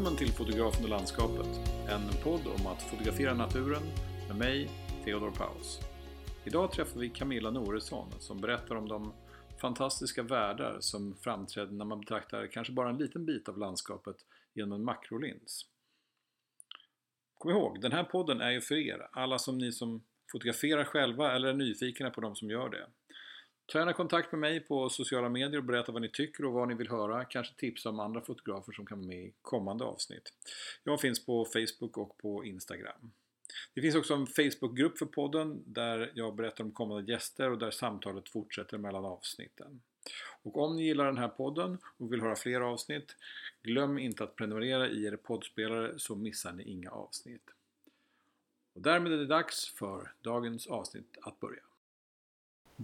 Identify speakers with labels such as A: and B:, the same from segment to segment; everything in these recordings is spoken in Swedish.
A: Välkommen till Fotografen och landskapet, en podd om att fotografera naturen med mig, Theodor Paus. Idag träffar vi Camilla Noresson som berättar om de fantastiska världar som framträder när man betraktar kanske bara en liten bit av landskapet genom en makrolins. Kom ihåg, den här podden är ju för er, alla som ni som fotograferar själva eller är nyfikna på de som gör det. Ta gärna kontakt med mig på sociala medier och berätta vad ni tycker och vad ni vill höra. Kanske tipsa om andra fotografer som kan vara med i kommande avsnitt. Jag finns på Facebook och på Instagram. Det finns också en Facebookgrupp för podden där jag berättar om kommande gäster och där samtalet fortsätter mellan avsnitten. Och om ni gillar den här podden och vill höra fler avsnitt, glöm inte att prenumerera i er poddspelare så missar ni inga avsnitt. Och därmed är det dags för dagens avsnitt att börja.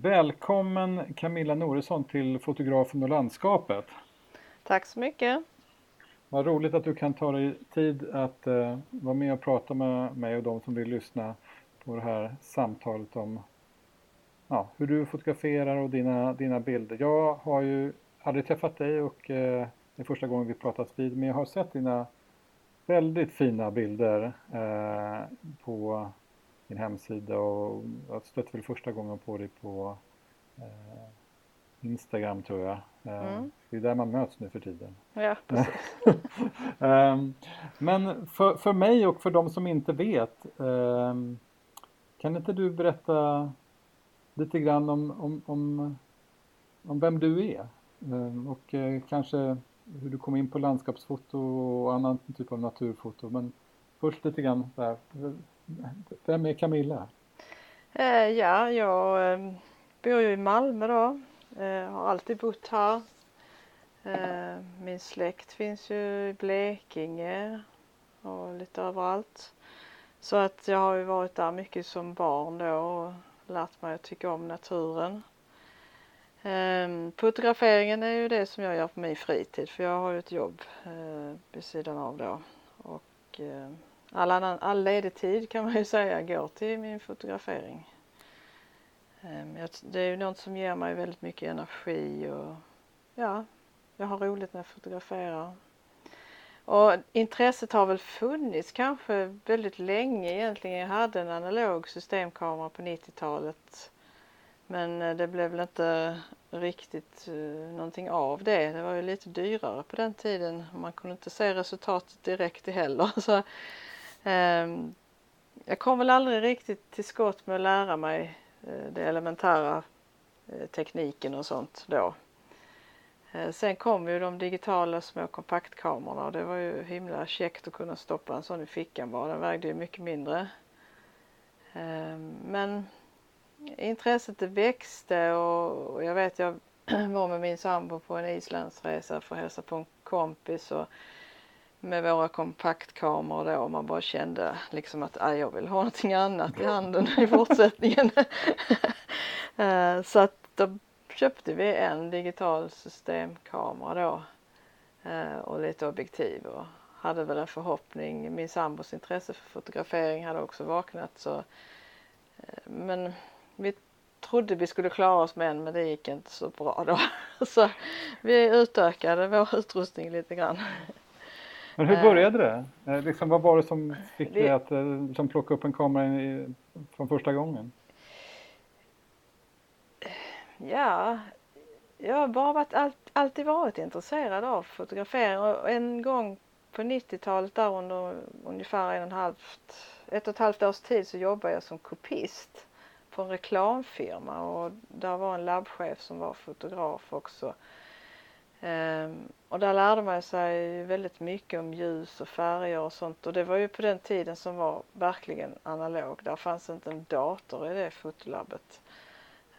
A: Välkommen Camilla Noresson till Fotografen och landskapet.
B: Tack så mycket.
A: Vad roligt att du kan ta dig tid att uh, vara med och prata med mig och de som vill lyssna på det här samtalet om ja, hur du fotograferar och dina, dina bilder. Jag har ju aldrig träffat dig och uh, det är första gången vi pratas vid men jag har sett dina väldigt fina bilder uh, på din hemsida och jag stötte väl första gången på dig på eh, Instagram tror jag. Eh, mm. Det är där man möts nu för tiden.
B: Ja, precis.
A: um, men för, för mig och för de som inte vet, um, kan inte du berätta lite grann om, om, om, om vem du är? Um, och uh, kanske hur du kom in på landskapsfoto och annan typ av naturfoto. Men först lite grann där, vem är Camilla?
B: Eh, ja, jag eh, bor ju i Malmö då. Eh, har alltid bott här. Min släkt finns ju i Blekinge och lite överallt. Så att jag har ju varit där mycket som barn då och lärt mig att tycka om naturen. Ehm, fotograferingen är ju det som jag gör på min fritid för jag har ju ett jobb vid sidan av då. Och all, annan, all ledig tid kan man ju säga går till min fotografering. Ehm, det är ju något som ger mig väldigt mycket energi och ja, jag har roligt när jag fotograferar. Och intresset har väl funnits kanske väldigt länge egentligen. Jag hade en analog systemkamera på 90-talet men eh, det blev väl inte riktigt eh, någonting av det. Det var ju lite dyrare på den tiden och man kunde inte se resultatet direkt heller. Så, Ehm, jag kom väl aldrig riktigt till skott med att lära mig den det elementära eh, tekniken och sånt då. Eh, sen kom ju de digitala små kompaktkamerorna och det var ju himla käckt att kunna stoppa en sån i fickan bara. Den vägde ju mycket mindre. Ehm, men intresset växte och jag vet jag var med min sambo på en islandsresa för att hälsa på en kompis och med våra kompaktkameror då och man bara kände liksom att jag vill ha någonting annat i handen i fortsättningen. Eh, så att då köpte vi en digital systemkamera då eh, och lite objektiv och hade väl en förhoppning. Min sambos intresse för fotografering hade också vaknat så eh, men vi trodde vi skulle klara oss med en men det gick inte så bra då. Så vi utökade vår utrustning lite grann.
A: Men hur började det? Eh, liksom, vad var det som fick dig att liksom, plocka upp en kamera i, från första gången?
B: Ja, jag har bara varit, allt, alltid varit intresserad av fotografering och en gång på 90-talet där under ungefär en och en halvt, ett och ett halvt års tid så jobbade jag som kopist på en reklamfirma och där var en labbchef som var fotograf också. Um, och där lärde man sig väldigt mycket om ljus och färger och sånt och det var ju på den tiden som var verkligen analog. Där fanns inte en dator i det fotolabbet.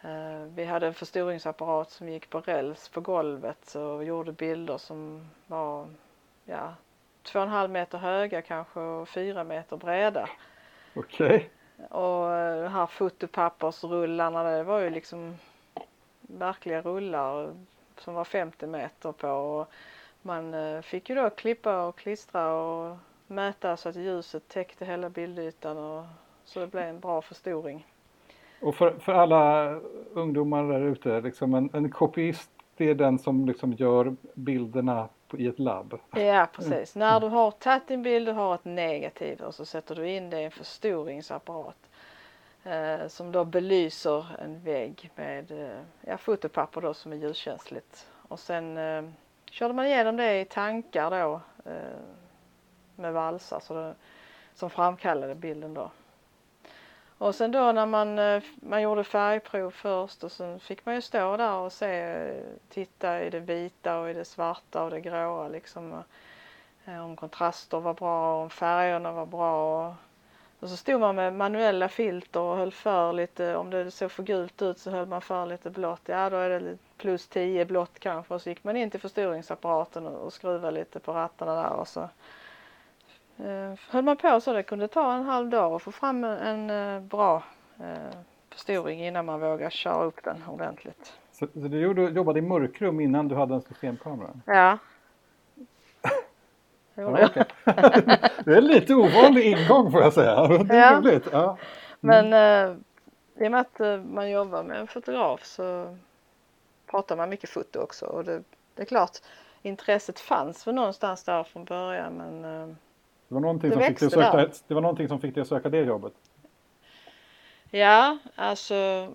B: Uh, vi hade en förstoringsapparat som gick på räls på golvet och gjorde bilder som var ja, två och en halv meter höga kanske och fyra meter breda.
A: Okej. Okay.
B: Och de här fotopappersrullarna det var ju liksom verkliga rullar som var 50 meter på och man eh, fick ju då klippa och klistra och mäta så att ljuset täckte hela bildytan och så det blev en bra förstoring.
A: Och för, för alla ungdomar där ute, liksom en, en kopiist det är den som liksom gör bilderna i ett labb.
B: Ja precis. Mm. När du har tagit din bild, du har ett negativ och så sätter du in det i en förstoringsapparat eh, som då belyser en vägg med eh, ja, fotopapper då som är ljuskänsligt. Och sen eh, körde man igenom det i tankar då eh, med valsar så det, som framkallade bilden då. Och sen då när man, eh, man gjorde färgprov först och sen fick man ju stå där och se, eh, titta i det vita och i det svarta och det gråa liksom. Eh, om kontraster var bra, om färgerna var bra. Och, så stod man med manuella filter och höll för lite, om det såg för gult ut så höll man för lite blått. Ja då är det plus 10 blått kanske och så gick man in till förstoringsapparaten och, och skruvade lite på rattarna där och så eh, höll man på så det kunde ta en halv dag att få fram en, en eh, bra eh, förstoring innan man vågar köra upp den ordentligt.
A: Så, så du jobbade i mörkrum innan du hade en systemkamera?
B: Ja.
A: ja okay. det är lite ovanlig ingång får jag säga. Det är ja. roligt. Ja.
B: Mm. Men eh, i och med att eh, man jobbar med en fotograf så pratar man mycket foto också och det, det är klart intresset fanns väl någonstans där från början men eh,
A: det var någonting, som fick, dig söka, det var någonting som fick dig att söka det jobbet?
B: Ja, alltså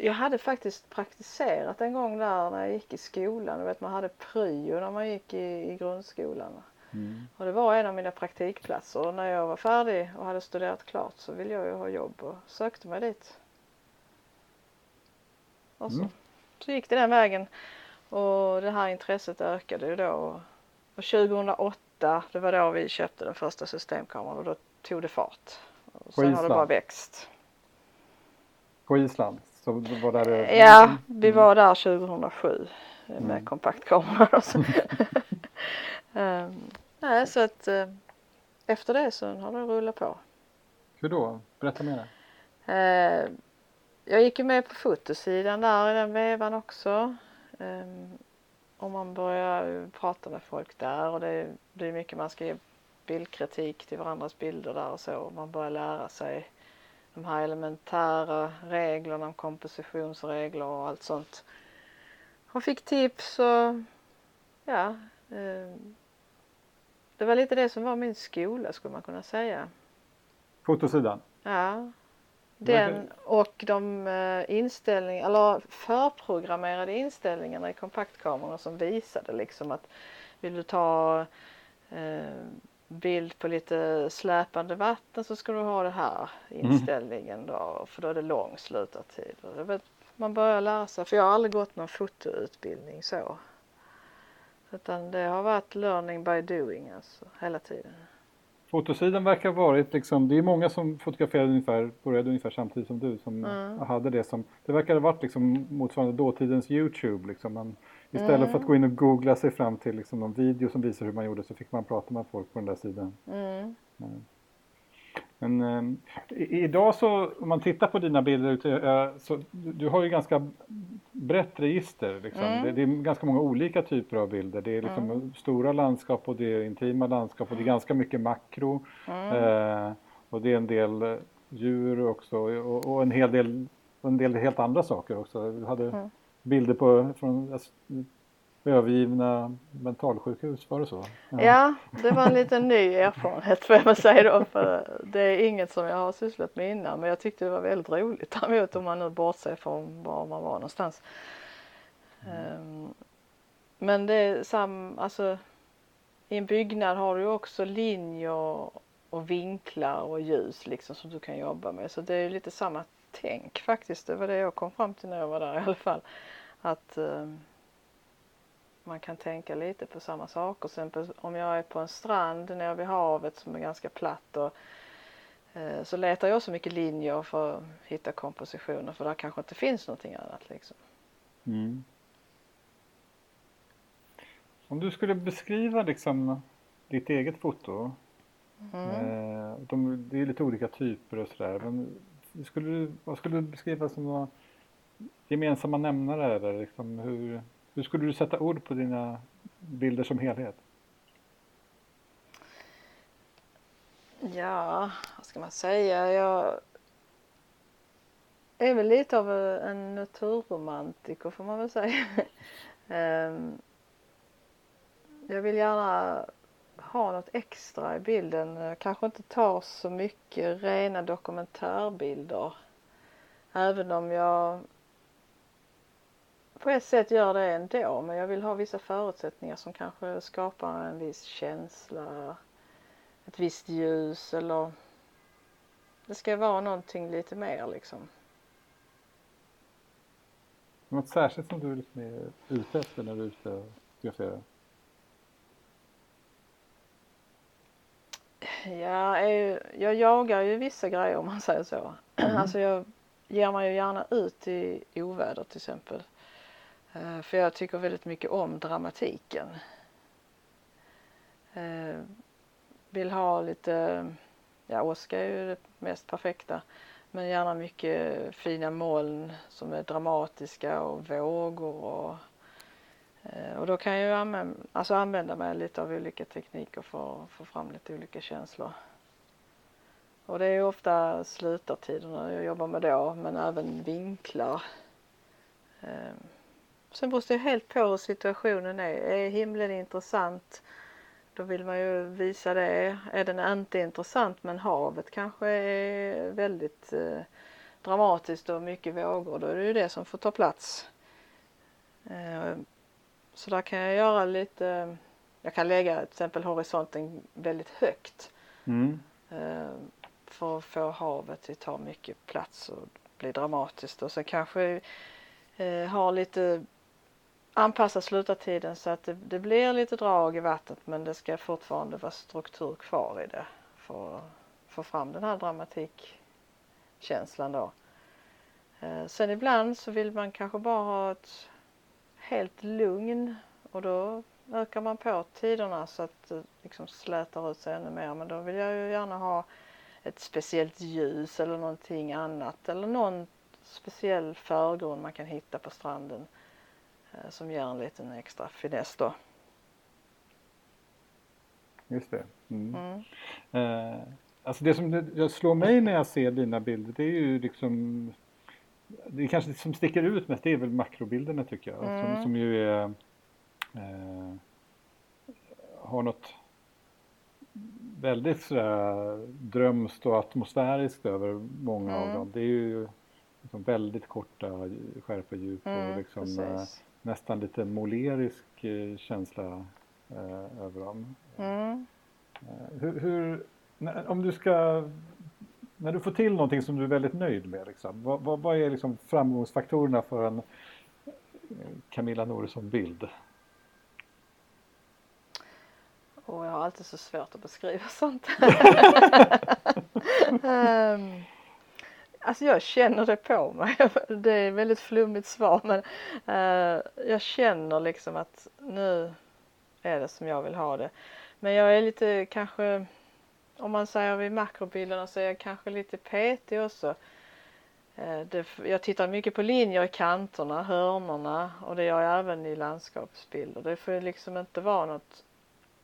B: jag hade faktiskt praktiserat en gång där när jag gick i skolan. Du vet man hade pryo när man gick i, i grundskolan. Mm. Och det var en av mina praktikplatser och när jag var färdig och hade studerat klart så ville jag ju ha jobb och sökte mig dit. Och så, mm. så gick det den vägen och det här intresset ökade ju då. Och 2008 2008, det var då vi köpte den första systemkameran och då tog det fart. Och sen har det bara växt.
A: På Island? Så var där det...
B: Ja, vi var där 2007 med mm. kompaktkameror. Um, nej, så att uh, efter det så har det rullat på.
A: Hur då? Berätta mer.
B: Uh, jag gick ju med på fotosidan där i den vevan också. Um, om man börjar prata med folk där och det blir mycket man ska ge bildkritik till varandras bilder där och så. Man börjar lära sig de här elementära reglerna om kompositionsregler och allt sånt. Hon fick tips och ja, eh, det var lite det som var min skola skulle man kunna säga.
A: Fotosidan?
B: Ja. Den och de eh, inställningar, eller förprogrammerade inställningarna i kompaktkamerorna som visade liksom att vill du ta eh, bild på lite släpande vatten så ska du ha det här mm. inställningen då för då är det lång slutartid. Man börjar lära sig, för jag har aldrig gått någon fotoutbildning så. Utan det har varit learning by doing alltså hela tiden.
A: Fotosidan verkar ha varit liksom, det är många som fotograferade ungefär, började ungefär samtidigt som du som mm. hade det som, det verkar ha varit liksom motsvarande dåtidens Youtube liksom. Man, istället mm. för att gå in och googla sig fram till liksom någon video som visar hur man gjorde så fick man prata med folk på den där sidan. Mm. Men eh, idag så, om man tittar på dina bilder, eh, så du har ju ganska brett register. Liksom. Mm. Det, det, är ganska många olika typer av bilder. Det är liksom mm. stora landskap och det är intima landskap och det är ganska mycket makro. Mm. Eh, och det är en del eh, djur också och, och, en hel del, en del helt andra saker också. Du hade mm. bilder på, från övergivna mentalsjukhus, var det så?
B: Ja. ja, det var en liten ny erfarenhet får jag väl säga då för det är inget som jag har sysslat med innan men jag tyckte det var väldigt roligt däremot om man nu bortser från var man var någonstans. Mm. Um, men det är sam, alltså i en byggnad har du också linjer och vinklar och ljus liksom som du kan jobba med så det är lite samma tänk faktiskt. Det var det jag kom fram till när jag var där i alla fall. Att um, man kan tänka lite på samma saker. Sen om jag är på en strand nere vid havet som är ganska platt och, eh, så letar jag så mycket linjer för att hitta kompositioner för där kanske inte finns någonting annat liksom. Mm.
A: Om du skulle beskriva liksom ditt eget foto. Mm. Eh, de, det är lite olika typer och sådär. Men skulle du, vad skulle du beskriva som några gemensamma nämnare eller liksom hur, hur skulle du sätta ord på dina bilder som helhet?
B: Ja, vad ska man säga? Jag är väl lite av en naturromantiker får man väl säga. Ehm, jag vill gärna ha något extra i bilden. Jag kanske inte tar så mycket rena dokumentärbilder. Även om jag på ett sätt gör det ändå men jag vill ha vissa förutsättningar som kanske skapar en viss känsla, ett visst ljus eller det ska vara någonting lite mer liksom.
A: Något särskilt som du liksom är ute efter när du är ute och fotograferar?
B: Ja, jag jagar ju vissa grejer om man säger så. Mm. Alltså jag ger mig ju gärna ut i oväder till exempel. Eh, för jag tycker väldigt mycket om dramatiken. Eh, vill ha lite, ja åska är ju det mest perfekta, men gärna mycket fina moln som är dramatiska och vågor och, eh, och då kan jag ju använda, alltså använda mig lite av olika tekniker för att få fram lite olika känslor. Och det är ju ofta slutartiderna jag jobbar med då men även vinklar. Sen beror det helt på hur situationen är. Är himlen intressant då vill man ju visa det. Är den inte intressant men havet kanske är väldigt eh, dramatiskt och mycket vågor då är det ju det som får ta plats. Eh, så där kan jag göra lite, jag kan lägga till exempel horisonten väldigt högt. Mm. Eh, för att få havet att ta mycket plats och bli dramatiskt och så kanske eh, ha lite anpassa slutartiden så att det, det, blir lite drag i vattnet men det ska fortfarande vara struktur kvar i det för att få fram den här dramatikkänslan då. Eh, sen ibland så vill man kanske bara ha ett helt lugn och då ökar man på tiderna så att det liksom slätar ut sig ännu mer men då vill jag ju gärna ha ett speciellt ljus eller någonting annat eller någon speciell förgrund man kan hitta på stranden som ger en liten extra finess då.
A: Just det. Mm. Mm. Eh, alltså det som slår mig när jag ser dina bilder det är ju liksom det kanske som sticker ut mest det är väl makrobilderna tycker jag mm. som, som ju är eh, har något väldigt sådär drömskt och atmosfäriskt över många av mm. dem. Det är ju liksom väldigt korta skärpa djup och mm, liksom, eh, nästan lite målerisk eh, känsla eh, över dem. Mm. Eh, hur, hur om du ska, när du får till någonting som du är väldigt nöjd med, liksom, vad, vad, vad är liksom framgångsfaktorerna för en Camilla Noresson-bild?
B: Och jag har alltid så svårt att beskriva sånt. um, Alltså jag känner det på mig. Det är ett väldigt flummigt svar men eh, jag känner liksom att nu är det som jag vill ha det. Men jag är lite kanske, om man säger vid makrobilderna så är jag kanske lite petig också. Eh, det, jag tittar mycket på linjer i kanterna, hörnorna och det gör jag även i landskapsbilder. Det får liksom inte vara något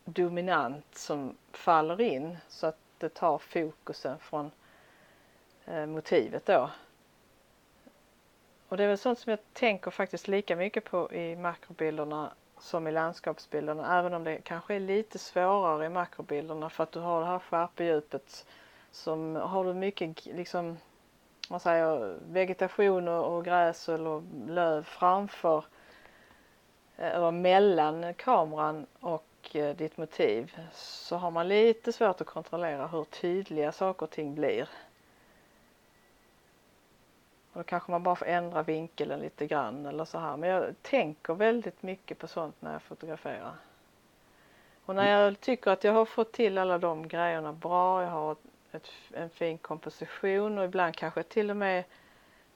B: dominant som faller in så att det tar fokusen från Eh, Eh, motivet då. Och det är väl sånt som jag tänker faktiskt lika mycket på i makrobilderna som i landskapsbilderna även om det kanske är lite svårare i makrobilderna för att du har det här skärpedjupet som har du mycket liksom man säger vegetation och gräs eller löv framför eh, eller mellan kameran och eh, ditt motiv så har man lite svårt att kontrollera hur tydliga saker och ting blir. Och då kanske man bara får ändra vinkeln lite grann eller så här. Men jag tänker väldigt mycket på sånt när jag fotograferar. Och när jag tycker att jag har fått till alla de grejerna bra, jag har ett, en fin komposition och ibland kanske till och med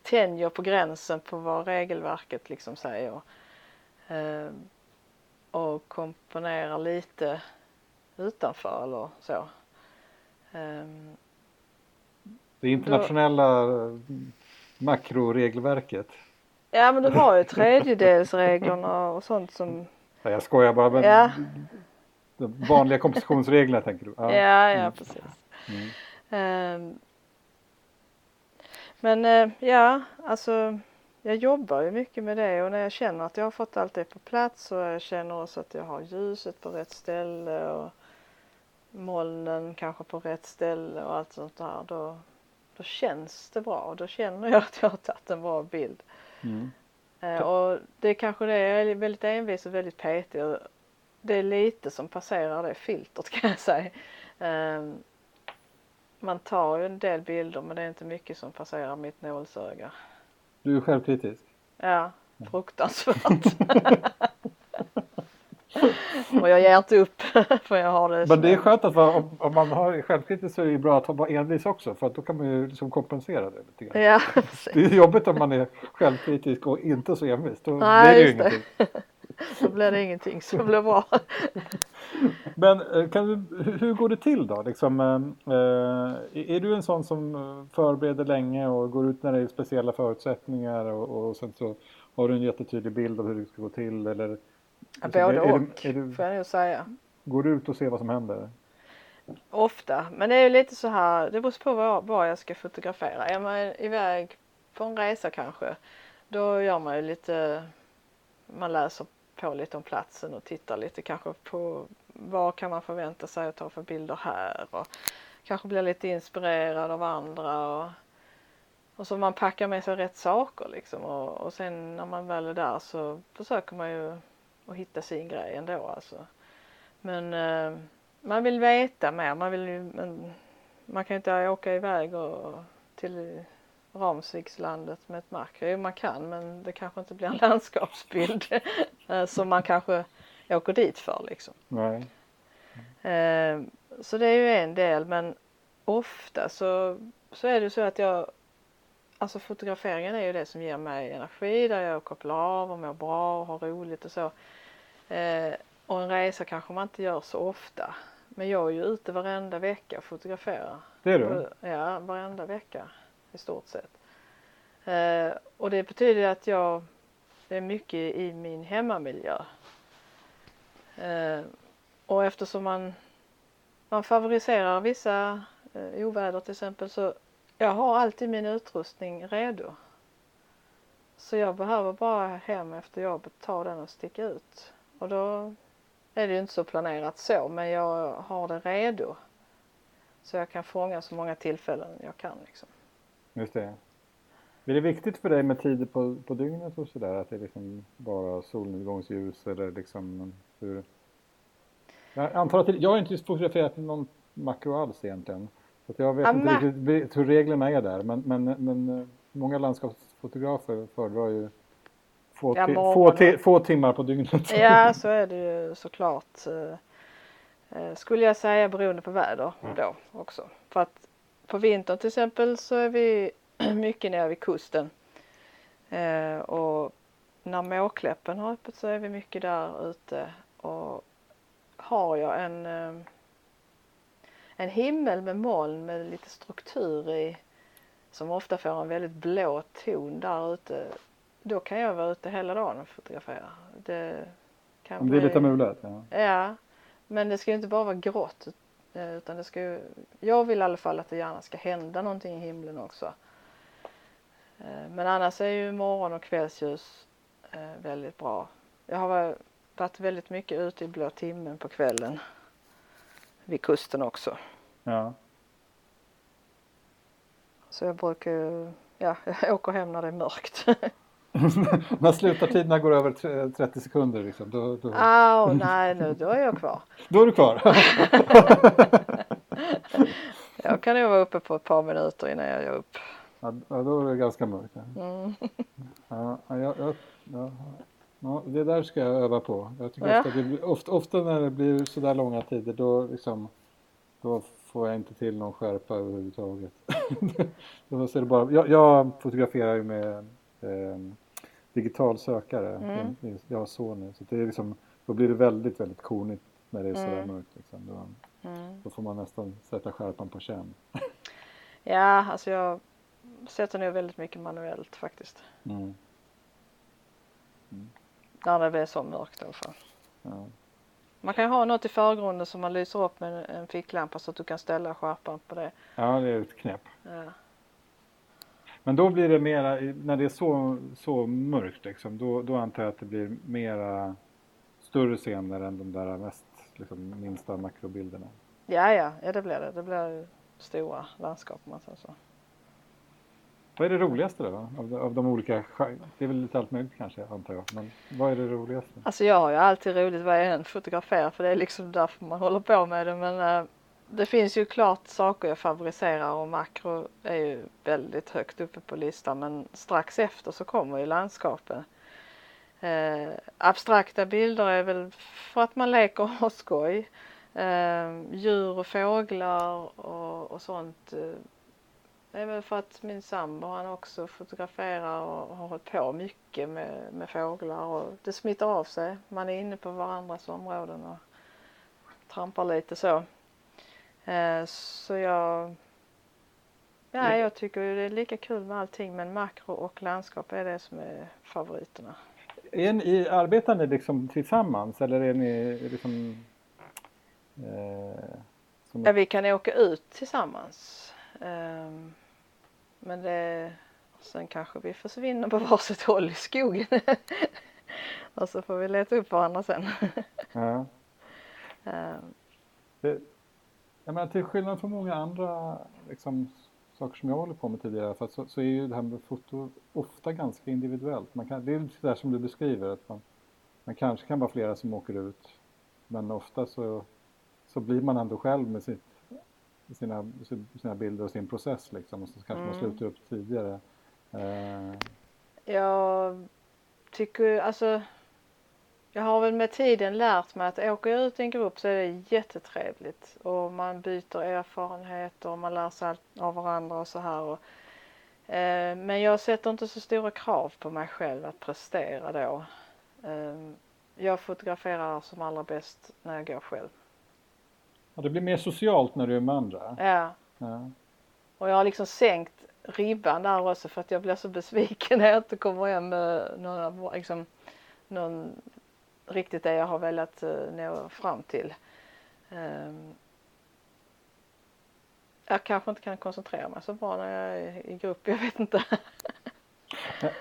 B: tänjer på gränsen på vad regelverket liksom säger. Eh, och komponerar lite utanför eller så.
A: Eh, det internationella då, makroregelverket.
B: Ja men du har ju tredjedelsreglerna och sånt som
A: ja, Jag skojar bara men ja. de vanliga kompositionsreglerna tänker du?
B: Ja, ja, ja mm. precis. Mm. Um, men uh, ja, alltså jag jobbar ju mycket med det och när jag känner att jag har fått allt det på plats och jag känner också att jag har ljuset på rätt ställe och molnen kanske på rätt ställe och allt sånt där då, då känns det bra. Då känner jag att jag har tagit en bra bild. Mm. Eh, och det är kanske det, jag är väldigt envis och väldigt petig och det är lite som passerar det filtret kan jag säga. Eh, man tar ju en del bilder men det är inte mycket som passerar mitt nålsöga.
A: Du är självkritisk?
B: Ja, fruktansvärt. och jag ger inte upp för jag har det
A: Men det är skönt att vara, om, om man har självkritik så är det bra att vara envis också för att då kan man ju liksom kompensera det lite grann.
B: Ja,
A: det är jobbigt om man är självkritisk och inte så envis. Då Nej, blir det ju ingenting.
B: Då blir det ingenting som blir bra.
A: Men eh, kan du, hur går det till då? Liksom, eh, är du en sån som förbereder länge och går ut när det är speciella förutsättningar och, och sen så har du en jättetydlig bild av hur det ska gå till? Eller,
B: Både är, och, är du, får jag nog säga.
A: Går du ut och ser vad som händer?
B: Ofta, men det är ju lite så här, det beror på vad, vad jag ska fotografera. Är man iväg på en resa kanske, då gör man ju lite, man läser på lite om platsen och tittar lite kanske på vad kan man förvänta sig att ta för bilder här och kanske blir lite inspirerad av andra och, och så man packar med sig rätt saker liksom och, och sen när man väl är där så försöker man ju att hitta sin grej ändå alltså. Men eh, man vill veta mer, man vill ju, men, man kan ju inte åka iväg och, till Ramsvikslandet med ett makro. Jo man kan men det kanske inte blir en landskapsbild eh, som man kanske åker dit för liksom.
A: Nej.
B: Eh, så det är ju en del men ofta så, så är det så att jag Alltså fotograferingen är ju det som ger mig energi där jag kopplar av och mår bra och har roligt och så. Eh, och en resa kanske man inte gör så ofta. Men jag är ju ute varenda vecka och fotograferar.
A: Det är du?
B: Ja, varenda vecka i stort sett. Eh, och det betyder att jag är mycket i min hemmamiljö. Eh, och eftersom man, man favoriserar vissa eh, oväder till exempel så jag har alltid min utrustning redo. Så jag behöver bara hem efter jobbet ta den och sticka ut. Och då är det ju inte så planerat så men jag har det redo. Så jag kan fånga så många tillfällen jag kan liksom.
A: Just det. Är det viktigt för dig med tider på, på dygnet och sådär? Att det är liksom bara solnedgångsljus eller liksom hur? Jag antar att jag har inte fotograferat någon makro alls egentligen. Så jag vet Amma. inte riktigt hur reglerna är där. Men, men, men eh, många landskapsfotografer föredrar ju få, ja, få, få, timmar på dygnet.
B: Ja, så är det ju såklart. Eh, eh, skulle jag säga beroende på väder då också. För att på vintern till exempel så är vi mycket nere vid kusten. Och när Måkläppen har öppet så är vi mycket där ute och har jag en en himmel med moln med lite struktur i som ofta får en väldigt blå ton där ute. Då kan jag vara ute hela dagen och fotografera. Det,
A: kan det är bli... lite mulet? Ja.
B: ja. Men det ska ju inte bara vara grått eh, utan det ska ju, jag vill i alla fall att det gärna ska hända någonting i himlen också. Eh, men annars är ju morgon och kvällsljus eh, väldigt bra. Jag har varit väldigt mycket ute i blå timmen på kvällen vid kusten också.
A: Ja.
B: Så jag brukar ju, ja, jag åker hem när det är mörkt.
A: när slutartiderna går över 30 sekunder liksom? Då, då...
B: Oh, nej, nu, då är jag kvar.
A: Då är du kvar?
B: jag kan nog vara uppe på ett par minuter innan jag är upp.
A: Ja, då är det ganska mörkt. Ja. Mm. Ja, jag, jag, ja, ja, det där ska jag öva på. Jag tycker ja. ofta, det, ofta, ofta när det blir sådär långa tider då, liksom, då får jag inte till någon skärpa överhuvudtaget. då ser det bara, jag, jag fotograferar ju med eh, digital sökare. Mm. Jag har Sony. Så det är liksom, då blir det väldigt, väldigt konigt när det är sådär mm. mörkt. Liksom. Då, mm. då får man nästan sätta skärpan på känn.
B: ja, alltså jag sätter nog väldigt mycket manuellt faktiskt. Mm. Mm. När det blir så mörkt i alla fall. Ja. Man kan ju ha något i förgrunden som man lyser upp med en ficklampa så att du kan ställa skärpan på det.
A: Ja, det är ett knäpp. Ja. Men då blir det mera, när det är så, så mörkt liksom, då, då antar jag att det blir mera större scener än de där mest liksom, minsta makrobilderna.
B: Ja, ja, ja det blir det. Det blir stora landskap om man säger så.
A: Vad är det roligaste då? Av, av de olika, det är väl lite allt möjligt kanske antar jag, men vad är det roligaste?
B: Alltså jag har ju alltid roligt vad jag än fotograferar för det är liksom därför man håller på med det men äh, det finns ju klart saker jag favoriserar och makro är ju väldigt högt uppe på listan men strax efter så kommer ju landskapen. Eh, abstrakta bilder är väl för att man leker och har skoj. Eh, djur och fåglar och, och sånt eh, är väl för att min sambo han också fotograferar och har hållit på mycket med, med fåglar och det smittar av sig. Man är inne på varandras områden och trampar lite så. Eh, så jag, ja, jag tycker det är lika kul med allting men makro och landskap är det som är favoriterna.
A: Är ni, arbetar ni liksom tillsammans eller är ni liksom
B: eh, Ja vi kan åka ut tillsammans. Um, men det, sen kanske vi försvinner på varsitt håll i skogen. och så får vi leta upp varandra sen. ja.
A: um. Jag menar till skillnad från många andra liksom, saker som jag håller på med tidigare för så, så är ju det här med foto ofta ganska individuellt. Man kan, det är det där som du beskriver att man, man kanske kan vara flera som åker ut men ofta så, så blir man ändå själv med sitt sina, sina bilder och sin process liksom och så kanske mm. man slutar upp tidigare.
B: Eh. Jag tycker alltså jag har väl med tiden lärt mig att åka ut i en grupp så är det jättetrevligt och man byter erfarenheter och man lär sig av varandra och så här. Och, eh, men jag sätter inte så stora krav på mig själv att prestera då. Eh, jag fotograferar som allra bäst när jag går själv.
A: Ja, det blir mer socialt när du är med andra.
B: Ja. ja. Och jag har liksom sänkt ribban där också för att jag blir så besviken när jag inte kommer hem med någon, liksom, någon riktigt det jag har velat eh, nå fram till. Ehm, jag kanske inte kan koncentrera mig så bra när jag är i grupp, jag vet inte.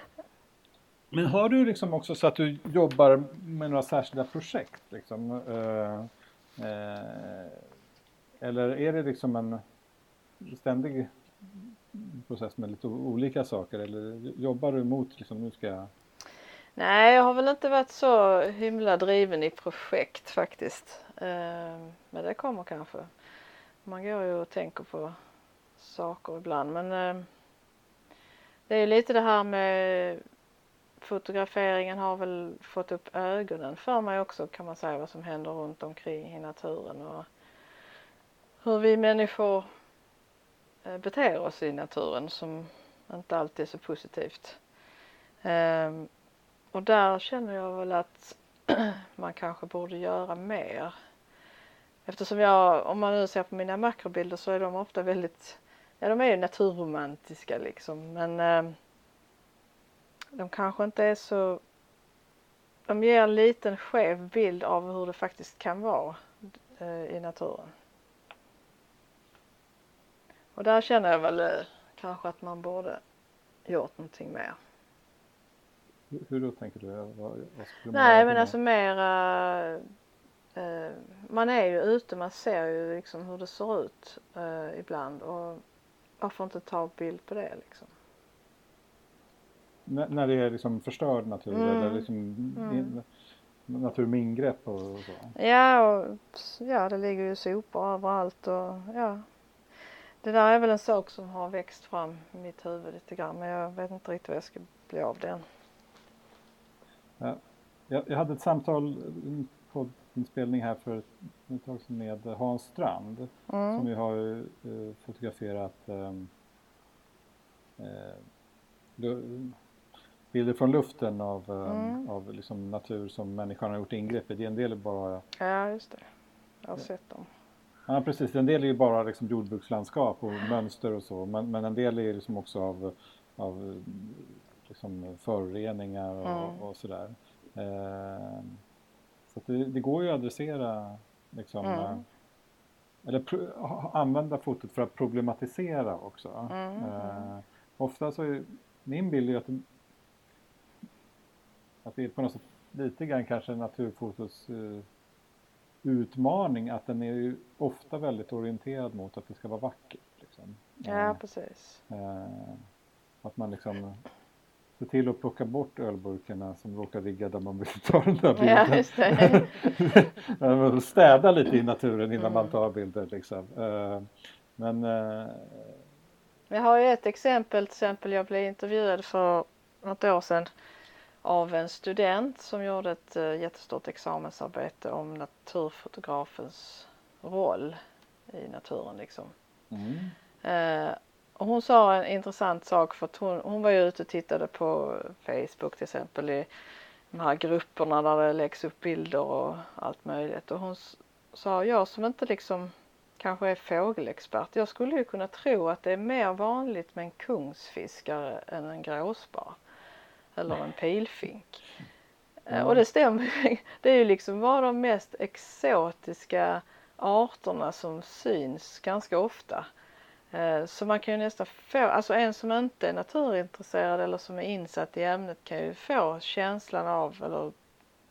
A: Men har du liksom också så att du jobbar med några särskilda projekt? Liksom, eh, eh, eller är det liksom en ständig process med lite olika saker eller jobbar du mot liksom nu ska jag
B: Nej, jag har väl inte varit så himla driven i projekt faktiskt. Ehm, men det kommer kanske. Man går ju och tänker på saker ibland men ehm, det är ju lite det här med fotograferingen har väl fått upp ögonen för mig också kan man säga vad som händer runt omkring i naturen och hur vi människor eh, beter oss i naturen som inte alltid är så positivt. Ehm, och där känner jag väl att man kanske borde göra mer. Eftersom jag, om man nu ser på mina makrobilder så är de ofta väldigt, ja de är ju naturromantiska liksom men eh, de kanske inte är så, de ger en liten skev bild av hur det faktiskt kan vara eh, i naturen. Och där känner jag väl eh, kanske att man borde gjort någonting mer.
A: Hur då tänker du? Vad, vad
B: Nej men alltså mera eh, man är ju ute, man ser ju liksom hur det ser ut eh, ibland och varför inte ta bild på det liksom?
A: N när det är liksom förstörd natur mm. eller liksom mm. natur med ingrepp och, så?
B: Ja, och, ja det ligger ju sopor överallt och ja. Det där är väl en sak som har växt fram i mitt huvud lite grann men jag vet inte riktigt vad jag ska bli av den.
A: Ja. Jag, jag hade ett samtal på inspelning här för ett tag sedan med Hans Strand mm. som ju har uh, fotograferat um, uh, bilder från luften av, um, mm. av liksom natur som människan har gjort ingrepp i. Det är en del bara...
B: Ja, just det. Jag har sett dem.
A: Ja, precis. En del är ju bara liksom jordbrukslandskap och mönster och så, men, men en del är liksom också av, av liksom föroreningar och, mm. och sådär. Eh, så det, det, går ju att adressera liksom, mm. Eh, eller pro, använda fotot för att problematisera också. Mm. Eh, ofta så är min bild är att, att det är på något sätt lite grann kanske naturfotos uh, utmaning att den är ju ofta väldigt orienterad mot att det ska vara vackert. Liksom.
B: Ja, precis.
A: Uh, att man liksom se till att plocka bort ölburkarna som råkar ligga där man vill ta den där bilden.
B: Ja.
A: Städa lite i naturen innan mm. man tar bilder liksom. Eh, men eh,
B: jag har ju ett exempel, till exempel jag blev intervjuad för något år sedan av en student som gjorde ett eh, jättestort examensarbete om naturfotografens roll i naturen liksom. Mm. Hon sa en intressant sak för att hon, hon var ju ute och tittade på Facebook till exempel i de här grupperna där det läggs upp bilder och allt möjligt och hon sa jag som inte liksom kanske är fågelexpert, jag skulle ju kunna tro att det är mer vanligt med en kungsfiskare än en gråsparv eller en pilfink. Mm. Och det stämmer Det är ju liksom bara de mest exotiska arterna som syns ganska ofta. Eh, så man kan ju nästan få, alltså en som inte är naturintresserad eller som är insatt i ämnet kan ju få känslan av eller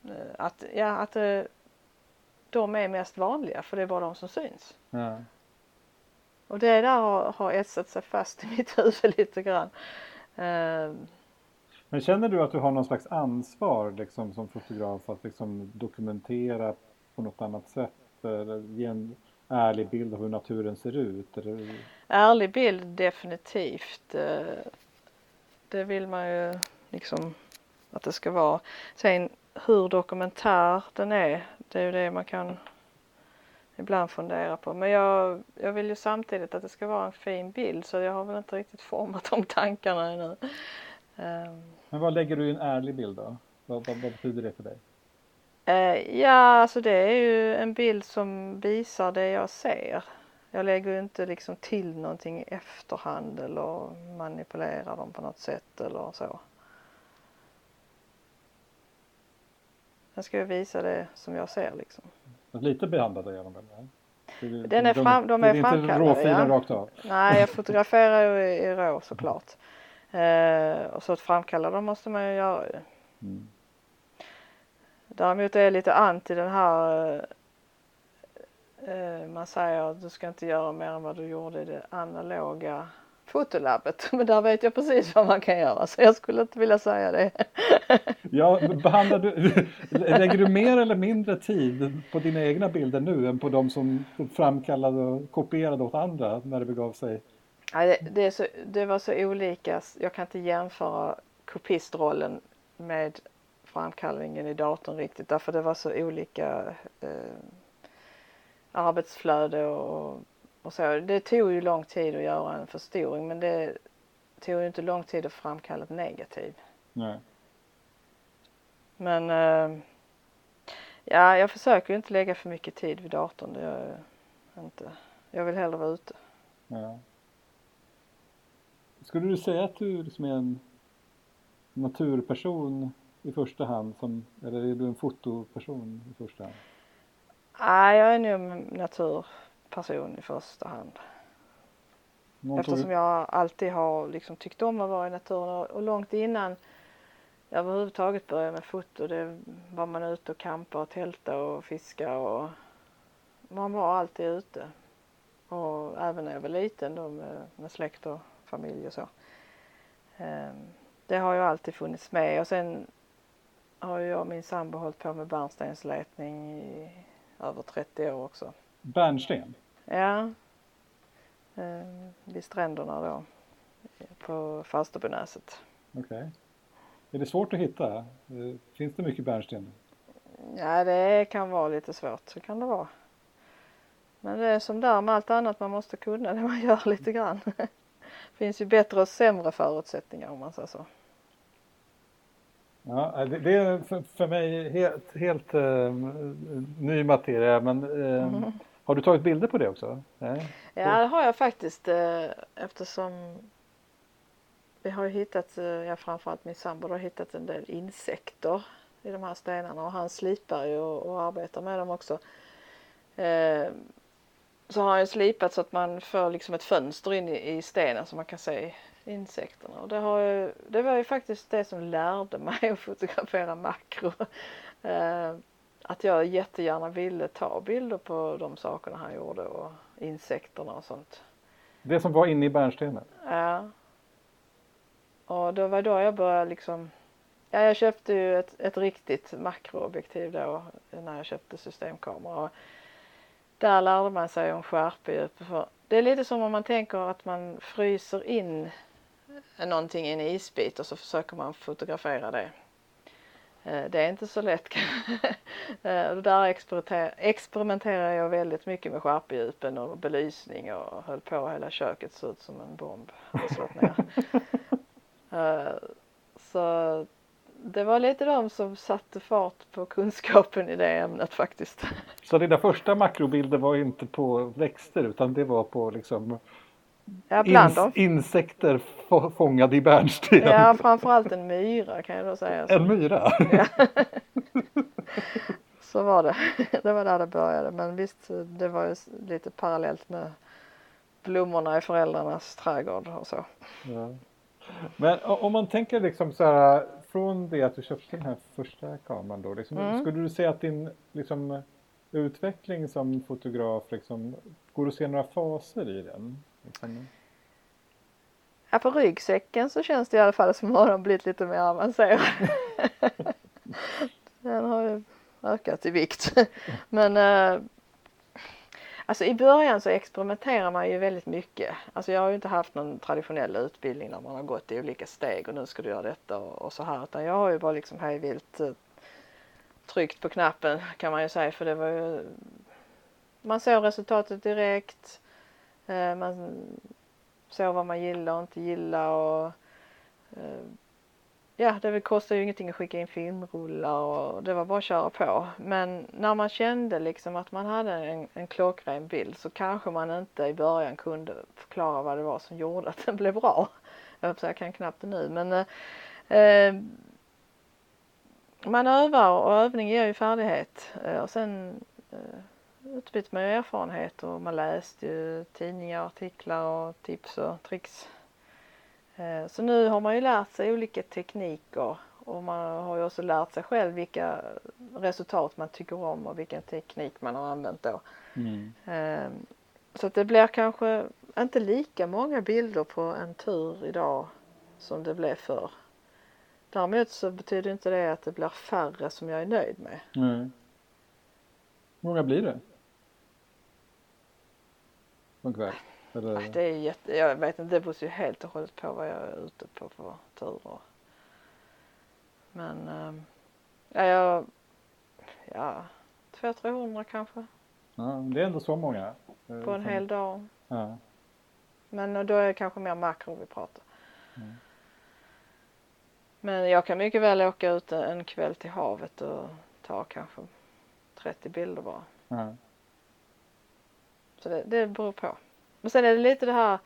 B: eh, att, ja, att eh, de är mest vanliga för det är bara de som syns. Ja. Och det där har, har etsat sig fast i mitt huvud lite grann.
A: Men känner du att du har någon slags ansvar liksom, som fotograf att liksom, dokumentera på något annat sätt? Eller ge en ärlig bild av hur naturen ser ut? Eller?
B: Ärlig bild definitivt. Eh, det vill man ju liksom att det ska vara. Sen hur dokumentär den är, det är ju det man kan ibland fundera på. Men jag, jag vill ju samtidigt att det ska vara en fin bild så jag har väl inte riktigt format de tankarna ännu.
A: Ehm. Men vad lägger du i en ärlig bild då? Vad, vad, vad betyder det för dig?
B: Eh, ja, alltså det är ju en bild som visar det jag ser. Jag lägger ju inte liksom till någonting i efterhand eller manipulerar dem på något sätt eller så. Jag ska ju visa det som jag ser liksom.
A: Lite behandlade är de väl?
B: Den är fram, de, de är
A: det är inte råfina ja. rakt av?
B: Nej, jag fotograferar ju i, i rå såklart. Eh, och så att framkalla dem måste man ju göra ju. Mm. Däremot är jag lite anti den här eh, man säger att du ska inte göra mer än vad du gjorde i det analoga fotolabbet. Men där vet jag precis vad man kan göra så jag skulle inte vilja säga det.
A: Ja, behandlar du, lägger du mer eller mindre tid på dina egna bilder nu än på de som framkallade och kopierade åt andra när det begav sig?
B: Ja, det, det, så, det var så olika, jag kan inte jämföra kopistrollen med framkallningen i datorn riktigt därför det var så olika eh, arbetsflöde och, och så. Det tog ju lång tid att göra en förstoring men det tog ju inte lång tid att framkalla ett negativ. Nej. Men eh, ja, jag försöker ju inte lägga för mycket tid vid datorn. Det gör jag inte. Jag vill hellre vara ute. Ja.
A: Skulle du säga att du liksom är en naturperson i första hand? Som, eller är du en fotoperson i första hand?
B: Nej, jag är nog en naturperson i första hand. Någon Eftersom jag alltid har liksom tyckt om att vara i naturen och långt innan jag överhuvudtaget började med foto det var man ute och campa och tälta och fiska och man var alltid ute. Och även när jag var liten då med, med släkt och familj och så. Ehm, det har ju alltid funnits med och sen har jag och min sambo hållit på med bärnstensletning i över 30 år också.
A: Bärnsten?
B: Ja. Eh, vid stränderna då på Falsterbonäset.
A: Okej. Okay. Är det svårt att hitta? Eh, finns det mycket bärnsten?
B: Ja det kan vara lite svårt, så kan det vara. Men det är som där med allt annat man måste kunna det man gör lite grann. Det finns ju bättre och sämre förutsättningar om man säger så.
A: Ja, det, är för, för mig helt, helt uh, ny materia men uh, mm. har du tagit bilder på det också?
B: Nej. Ja det har jag faktiskt uh, eftersom vi har hittat, ja framförallt min sambo har hittat en del insekter i de här stenarna och han slipar ju och, och arbetar med dem också. så har han ju slipat så att man får liksom ett fönster in i, i stenen så man kan se insekterna. Och det, har ju, det var ju faktiskt det som lärde mig att fotografera makro. Eh, att jag jättegärna ville ta bilder på de sakerna han gjorde och insekterna och sånt.
A: Det som var inne i bärnstenen?
B: Ja. Och då var då jag började liksom Ja, jag köpte ju ett, ett riktigt makroobjektiv då när jag köpte systemkamera. Och där lärde man sig om skärpedjup. Det är lite som om man tänker att man fryser in någonting i en isbit och så försöker man fotografera det. Eh, det är inte så lätt. Eh, där experimenterar jag väldigt mycket med skärpedjupen och belysning och höll på hela köket såg ut som en bomb. Eh, så det var lite de som satte fart på kunskapen i det ämnet faktiskt.
A: Så dina första makrobilder var inte på växter utan det var på liksom
B: ja, ins
A: insekter fångade i bärnsten?
B: Ja, framförallt en myra kan jag då säga.
A: En myra? Ja.
B: Så var det. Det var där det började. Men visst, det var ju lite parallellt med blommorna i föräldrarnas trädgård och så. Ja.
A: Men om man tänker liksom så här från det att du köpte den här första kameran då, liksom, mm. skulle du säga att din liksom, utveckling som fotograf, liksom, går det att se några faser i den? Liksom?
B: Ja, på ryggsäcken så känns det i alla fall som att den blivit lite mer avancerad. den har ju ökat i vikt. Men äh, Alltså i början så experimenterar man ju väldigt mycket. Alltså jag har ju inte haft någon traditionell utbildning där man har gått i olika steg och nu ska du göra detta och, och så här. Utan jag har ju bara liksom hejvilt eh, tryckt på knappen kan man ju säga för det var ju Man såg resultatet direkt. Eh, man såg vad man gillade och inte gillade och eh, ja, det kostar ju ingenting att skicka in filmrullar och det var bara att köra på. Men när man kände liksom att man hade en, en klockren bild så kanske man inte i början kunde förklara vad det var som gjorde att den blev bra. Jag, jag kan knappt det nu men eh, eh, man övar och övning ger ju färdighet eh, och sen eh, utbyter man ju erfarenhet och man läste ju tidningar, artiklar och tips och tricks Eh, så nu har man ju lärt sig olika tekniker och man har ju också lärt sig själv vilka resultat man tycker om och vilken teknik man har använt då. Mm. Eh, så att det blir kanske inte lika många bilder på en tur idag som det blev förr. Däremot så betyder inte det att det blir färre som jag är nöjd med.
A: Nej. Hur många blir det? Kväll?
B: Eller? Det är jätte, jag vet inte, det beror ju helt och hållet på vad jag är ute på för turer. Men ehm, ja, jag, ja, 200-300 kanske.
A: Ja, det är ändå så många.
B: På en som... hel dag. Ja. Men då är det kanske mer makro vi pratar. Mm. Men jag kan mycket väl åka ut en kväll till havet och ta kanske 30 bilder bara. Ja. Så det, det beror på. Men sen är det lite det här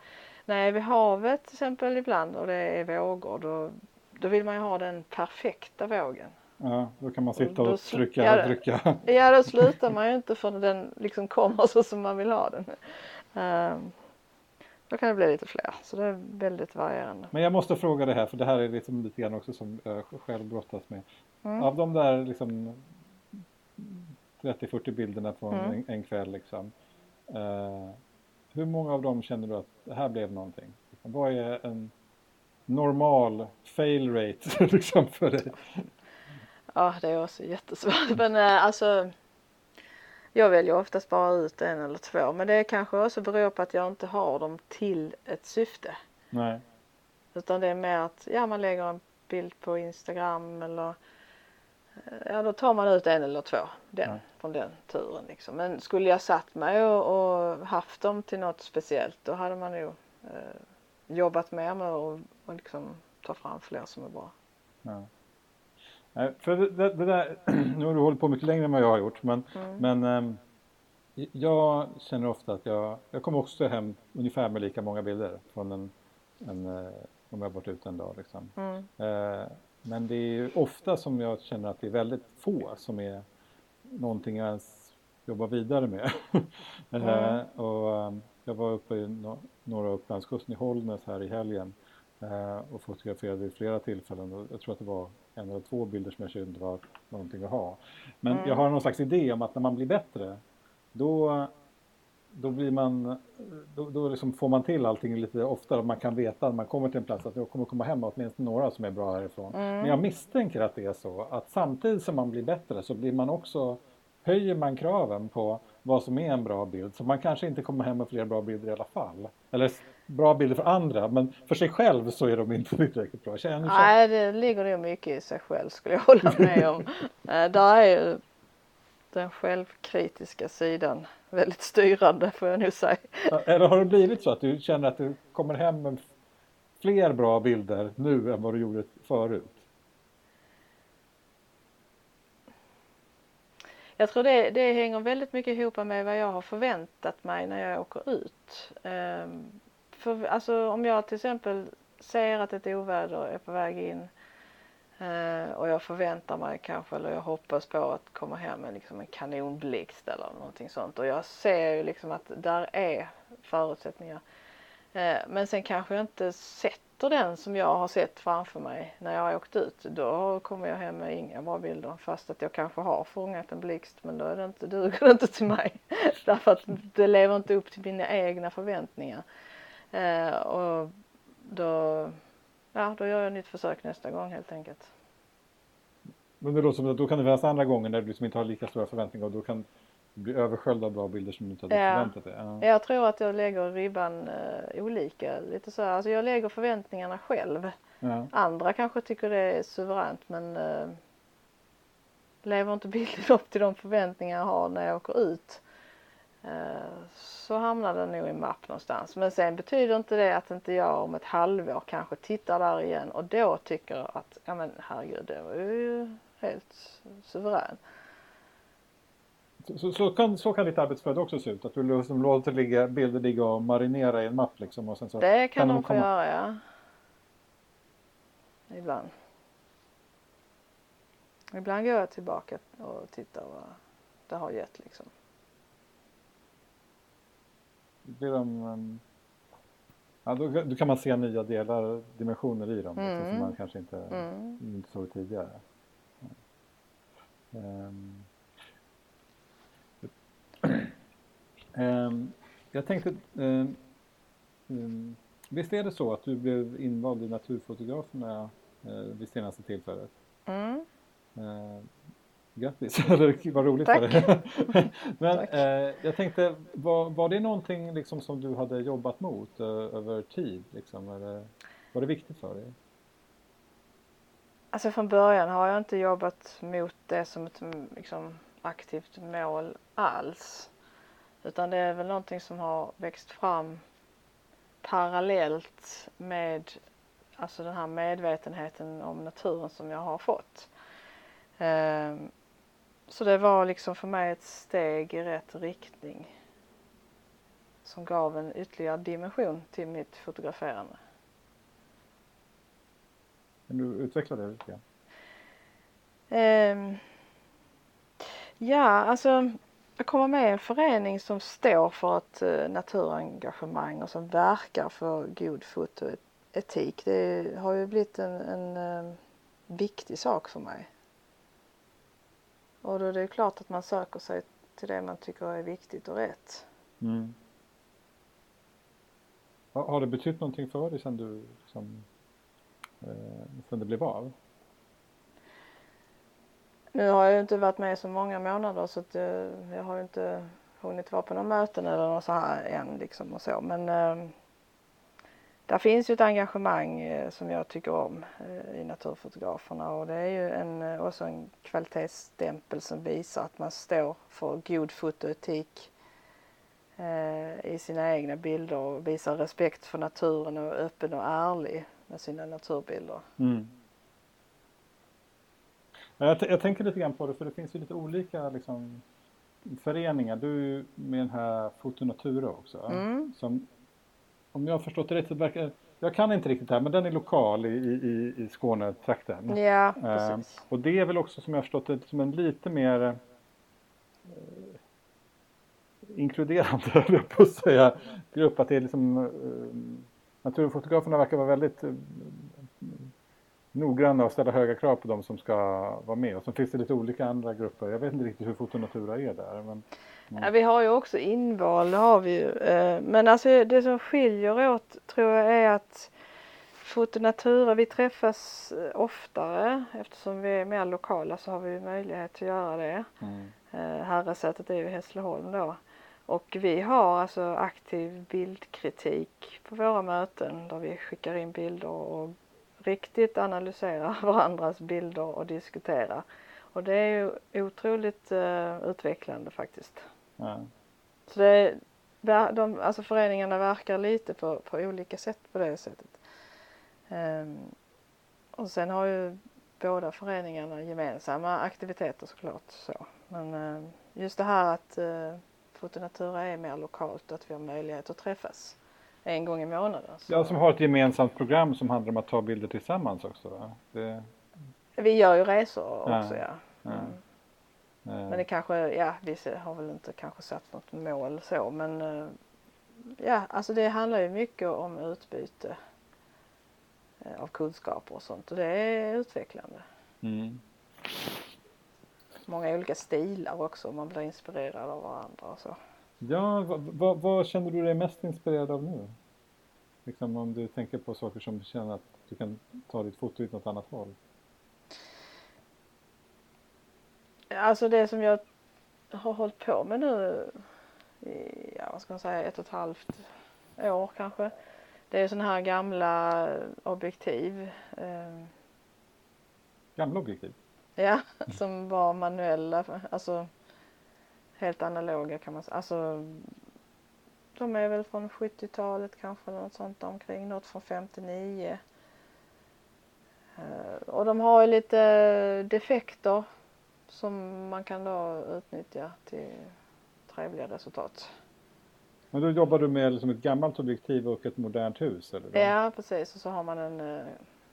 B: när jag är vid havet till exempel ibland och det är vågor då, då vill man ju ha den perfekta vågen.
A: Ja, då kan man sitta och, och trycka ja, och trycka.
B: Ja, då slutar man ju inte förrän den liksom kommer så som man vill ha den. Um, då kan det bli lite fler, så det är väldigt varierande.
A: Men jag måste fråga det här, för det här är liksom lite grann också som jag själv brottas med. Mm. Av de där liksom 30-40 bilderna från mm. en, en, kväll liksom. Uh, hur många av dem känner du att det här blev någonting? Vad är en normal fail rate liksom för dig?
B: Ja, det är också jättesvårt. Men äh, alltså jag väljer oftast bara ut en eller två. Men det kanske också beror på att jag inte har dem till ett syfte.
A: Nej.
B: Utan det är mer att ja, man lägger en bild på Instagram eller ja då tar man ut en eller två den, ja. från den turen liksom. Men skulle jag satt mig och, och haft dem till något speciellt då hade man nog eh, jobbat mer med att och liksom ta fram fler som är bra.
A: Ja. För det, det, det, där, nu har du hållit på mycket längre än vad jag har gjort men, mm. men ähm, jag känner ofta att jag, jag kommer också hem ungefär med lika många bilder från en, en eh, om jag har varit ute en dag liksom. Mm. Eh, men det är ofta som jag känner att det är väldigt få som är någonting jag ens jobbar vidare med. Mm. och, um, jag var uppe i no norra Upplandskusten i Hållnäs här i helgen Eh, och fotograferade vid flera tillfällen. Jag tror att det var en eller två bilder som jag kände var någonting att ha. Men mm. jag har någon slags idé om att när man blir bättre då, då, blir man, då, då liksom får man till allting lite oftare. Man kan veta när man kommer till en plats att jag kommer komma hem åtminstone några som är bra härifrån. Mm. Men jag misstänker att det är så att samtidigt som man blir bättre så blir man också höjer man kraven på vad som är en bra bild. Så man kanske inte kommer hem med fler bra bilder i alla fall. Eller bra bilder för andra, men för sig själv så är de inte tillräckligt bra.
B: Känner, Nej, det ligger nog mycket i sig själv skulle jag hålla med om. Eh, där är den självkritiska sidan väldigt styrande får jag nog säga.
A: Eller har det blivit så att du känner att du kommer hem med fler bra bilder nu än vad du gjorde förut?
B: Jag tror det, det hänger väldigt mycket ihop med vad jag har förväntat mig när jag åker ut. Um, för, alltså om jag till exempel ser att ett oväder är på väg in Eh, och jag förväntar mig kanske eller jag hoppas på att komma hem med liksom en kanonblixt eller någonting sånt och jag ser ju liksom att där är förutsättningar. Eh, men sen kanske jag inte sätter den som jag har sett framför mig när jag har åkt ut då kommer jag hem med inga bra bilder fast att jag kanske har fångat en blixt men då är det inte, duger det inte till mig. Därför att det lever inte upp till mina egna förväntningar. Eh, och då, ja, då gör jag nytt försök nästa gång helt enkelt.
A: Men det låter som att då kan det finnas andra gånger när du liksom inte har lika stora förväntningar och då kan bli översköljd av bra bilder som du inte hade ja. förväntat dig.
B: Ja. Jag tror att jag lägger ribban uh, olika. Lite så här. Alltså jag lägger förväntningarna själv. Ja. Andra kanske tycker det är suveränt men uh, lever inte bilden upp till de förväntningar jag har när jag åker ut så hamnar den nog i mapp någonstans. Men sen betyder inte det att inte jag om ett halvår kanske tittar där igen och då tycker att ja men herregud det var ju helt suveränt.
A: Så, så, kan, så kan ditt arbetsflöde också se ut? Att du liksom låter ligga, bilder ligga och marinera i en mapp liksom? Och sen så
B: det kan, kan de få komma... göra ja. Ibland. Ibland går jag tillbaka och tittar vad det har gett liksom.
A: Blir de, ja, då, då, kan man se nya delar, dimensioner i dem mm. liksom, som mm. man kanske inte, mm. inte såg tidigare. Um... Um, jag tänkte, um, visst är det så att du blev invald i Naturfotograferna uh, vid senaste tillfället? Mm. Uh, grattis, vad roligt
B: Tack.
A: för det. Men Tack. Uh, jag tänkte, var, var det någonting liksom som du hade jobbat mot uh, över tid? Liksom, eller, var det viktigt för dig?
B: Alltså från början har jag inte jobbat mot det som ett liksom, aktivt mål alls. Utan det är väl någonting som har växt fram parallellt med alltså den här medvetenheten om naturen som jag har fått. Så det var liksom för mig ett steg i rätt riktning som gav en ytterligare dimension till mitt fotograferande.
A: Kan du utveckla det lite grann?
B: Um, ja, alltså jag kommer med i en förening som står för ett eh, naturengagemang och som verkar för god fotoetik. Det har ju blivit en, en, eh, viktig sak för mig. Och då är det klart att man söker sig till det man tycker är viktigt och rätt. Mm.
A: Har det betytt någonting för dig sen du liksom, eh, sen det blev av?
B: Nu har jag ju inte varit med så många månader så att jag, eh, jag har ju inte hunnit vara på några möten eller något så här än liksom och så men eh, där finns ju ett engagemang eh, som jag tycker om eh, i Naturfotograferna och det är ju en, eh, också en kvalitetsstämpel som visar att man står för god fotoetik i sina egna bilder och visar respekt för naturen och är öppen och ärlig med sina naturbilder. Mm.
A: Jag, jag, tänker lite grann på det för det finns ju lite olika liksom, föreningar. Du är ju med den här Fotonatura också. Mm. Som, om jag har förstått det rätt så verkar jag kan inte riktigt det här men den är lokal i, i, i Skånetrakten.
B: Ja, ehm, precis.
A: Eh, och det är väl också som jag har förstått det som en lite mer eh, inkluderande, höll jag på att säga, grupp. Att det är liksom eh, naturfotograferna verkar vara väldigt eh, noggranna och ställa höga krav på de som ska vara med. Och så finns det lite olika andra grupper. Jag vet inte riktigt hur Fotonatura är där. Men,
B: ja. vi har ju också inval, det har vi ju. Eh, men alltså det som skiljer åt tror jag är att Fotonatura, vi träffas eh, oftare eftersom vi är mer lokala så har vi möjlighet att göra det. Mm. Eh, Herresätet är ju Hässleholm då. Och vi har alltså aktiv bildkritik på våra möten där vi skickar in bilder och riktigt analyserar varandras bilder och diskuterar. Och det är ju otroligt uh, utvecklande faktiskt. Ja. Så det, de, alltså föreningarna verkar lite på, på olika sätt på det sättet. Um, och sen har ju båda föreningarna gemensamma aktiviteter såklart. Så. Men uh, just det här att uh, Fotonatura är mer lokalt och att vi har möjlighet att träffas en gång i månaden.
A: Så. Ja, som har ett gemensamt program som handlar om att ta bilder tillsammans också. Det...
B: Vi gör ju resor också ja. ja. Mm. Men det kanske, ja vi har väl inte kanske satt något mål så men eh, ja alltså det handlar ju mycket om utbyte eh, av kunskaper och sånt och det är utvecklande. Mm. Många olika stilar också, man blir inspirerad av varandra och så.
A: Ja, vad, vad, känner du dig mest inspirerad av nu? Liksom om du tänker på saker som du känner att du kan ta ditt foto åt något annat håll?
B: Alltså det som jag har hållit på med nu i, ja vad ska man säga, ett och ett halvt år kanske. Det är sådana här gamla objektiv. Eh.
A: Gamla objektiv?
B: Ja, som var manuella, alltså helt analoga kan man säga. Alltså, de är väl från 70-talet kanske eller något sånt omkring, något från 59. Eh, och de har ju lite defekter som man kan då utnyttja till trevliga resultat.
A: Men då jobbar du med liksom ett gammalt objektiv och ett modernt hus? Eller?
B: Ja precis och så har man en, eh,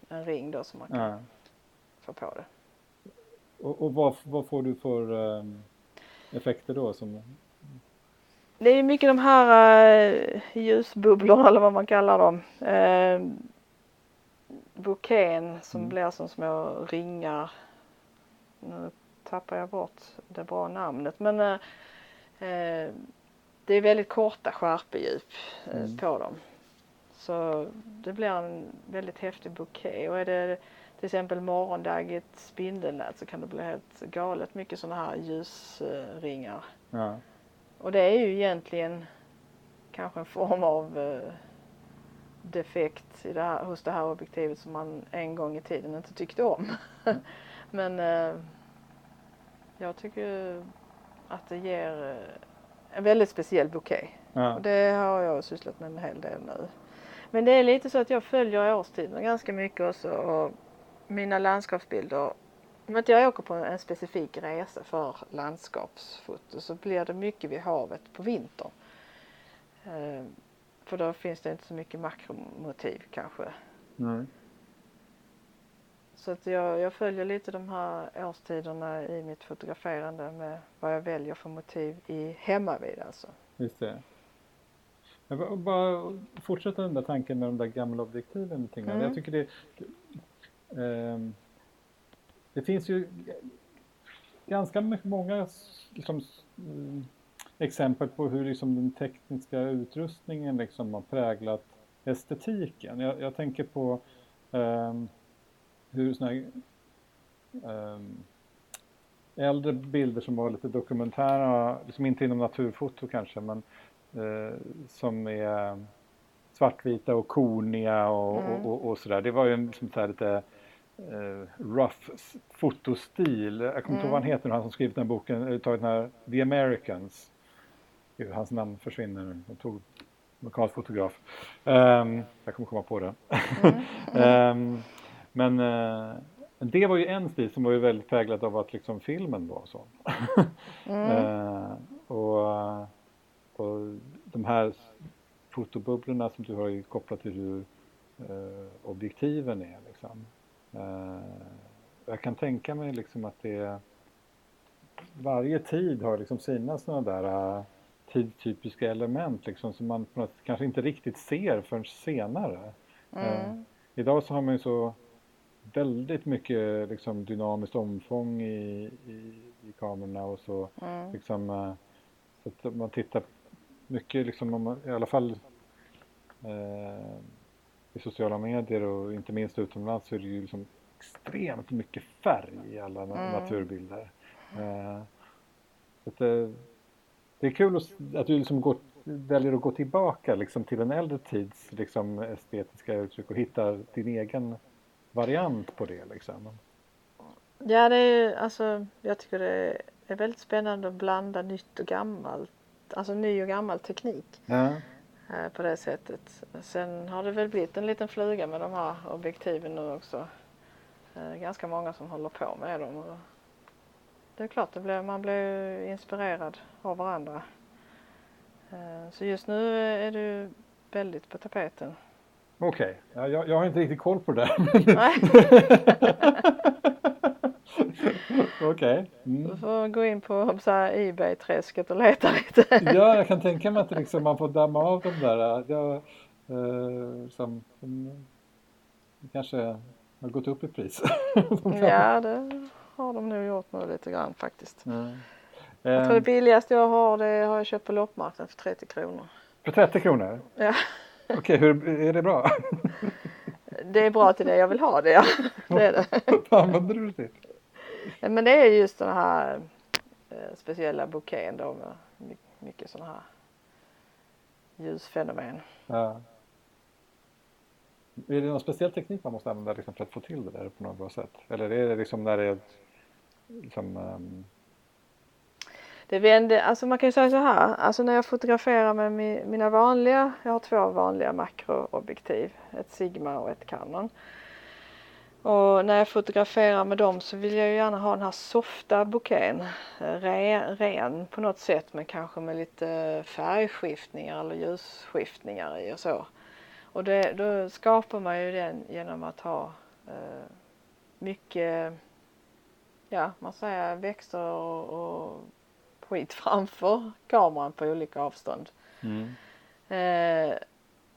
B: en ring då som man kan ja. få på det.
A: Och, och vad, vad, får du för um, effekter då? Som...
B: Det är mycket de här uh, ljusbubblorna eller vad man kallar dem. Uh, bouquén som mm. blir som små ringar. Nu tappar jag bort det bra namnet men uh, det är väldigt korta skärpedjup mm. på dem. Så det blir en väldigt häftig bouquet och är det till exempel morgondaggigt spindelnät så kan det bli helt galet mycket sådana här ljusringar. Ja. Och det är ju egentligen kanske en form av eh, defekt i det här, hos det här objektivet som man en gång i tiden inte tyckte om. Mm. Men eh, jag tycker att det ger eh, en väldigt speciell bouquet. Ja. Och det har jag sysslat med en hel del nu. Men det är lite så att jag följer årstiderna ganska mycket också och mina landskapsbilder om inte jag åker på en specifik resa för landskapsfoto så blir det mycket vid havet på vintern. Eh, för då finns det inte så mycket makromotiv kanske. Nej. Så att jag, jag följer lite de här årstiderna i mitt fotograferande med vad jag väljer för motiv i hemmavid alltså.
A: Just det. Jag bara fortsätta den där tanken med de där gamla objektiven. Mm. Jag tycker det, Ehm, det finns ju ganska många liksom, mm, exempel på hur liksom, den tekniska utrustningen liksom, har präglat estetiken. Jag, jag tänker på um, hur såna här, um, äldre bilder som var lite dokumentära, liksom inte inom naturfoto kanske, men uh, som är svartvita och korniga och, mm. och, och, och sådär. Det var ju liksom så lite uh, rough fotostil. Jag kommer inte ihåg vad han mm. heter, han som skrivit den här boken, eh, tagit den här The Americans. Hans namn försvinner Han tog lokal fotograf. Um, jag kommer komma på det. Mm. um, men uh, det var ju en stil som var ju väldigt präglad av att liksom filmen var så. mm. uh, och, och de här fotobubblorna som du har ju kopplat till hur uh, objektiven är. Liksom. Uh, jag kan tänka mig liksom att det varje tid har liksom sina sådana där tidstypiska element liksom som man kanske inte riktigt ser förrän senare. Eh,
B: Mm.
A: idag så har man ju så väldigt mycket liksom, dynamiskt omfång i, i, i kamerorna och så.
B: Mm.
A: Liksom, eh, så att man tittar mycket, liksom, om man, i alla fall eh, i sociala medier och inte minst utomlands så är det ju liksom extremt mycket färg i alla
B: Mm.
A: naturbilder. Eh, så att, eh, det är kul att, du liksom går, väljer att gå tillbaka liksom, till en äldre tids liksom, estetiska uttryck och hitta din egen variant på det. Liksom.
B: Ja, det är alltså, jag tycker det är väldigt spännande att blanda nytt och gammalt. Alltså ny och gammal teknik
A: Ja.
B: eh, på det sättet. Sen har det väl blivit en liten fluga med de här objektiven nu också. Eh, ganska många som håller på med dem. Och det är klart, det blir, man blir inspirerad av varandra. Eh, så just nu är det ju väldigt på tapeten.
A: Okej, ja, jag, jag har inte riktigt koll på det där. Okej.
B: Du
A: Mm.
B: får gå in på Ebay-träsket och leta lite.
A: Ja, jag kan tänka mig att liksom, man får damma av de där. Jag, eh, som, som kanske har gått upp i pris.
B: Ja, det har de nog gjort nu lite grann faktiskt.
A: Mm.
B: Jag tror det
A: Eh,
B: billigaste jag har det har jag köpt på loppmarknaden för 30 kronor.
A: för 30 kronor?
B: Ja,
A: Okej, hur är det bra?
B: det är bra till det jag vill ha det ja. Det är det.
A: Vad använder du det till?
B: Men det är just den här eh, speciella bouquén då med my- mycket sådana här ljusfenomen.
A: Ja. Är det någon speciell teknik man måste använda liksom för att få till det där på något bra sätt? Eller är det liksom när det är liksom, ehm,
B: det vände, alltså man kan ju säga så här, alltså när jag fotograferar med mi- mina vanliga, jag har två vanliga makroobjektiv, ett Sigma och ett Canon. Och när jag fotograferar med dem så vill jag ju gärna ha den här softa bouquén, eh, ren, ren på något sätt men kanske med lite färgskiftningar eller ljusskiftningar i och så. Och det, då skapar man ju den genom att ha eh, mycket, ja man säger växter och, och skit framför kameran på olika avstånd. Eh,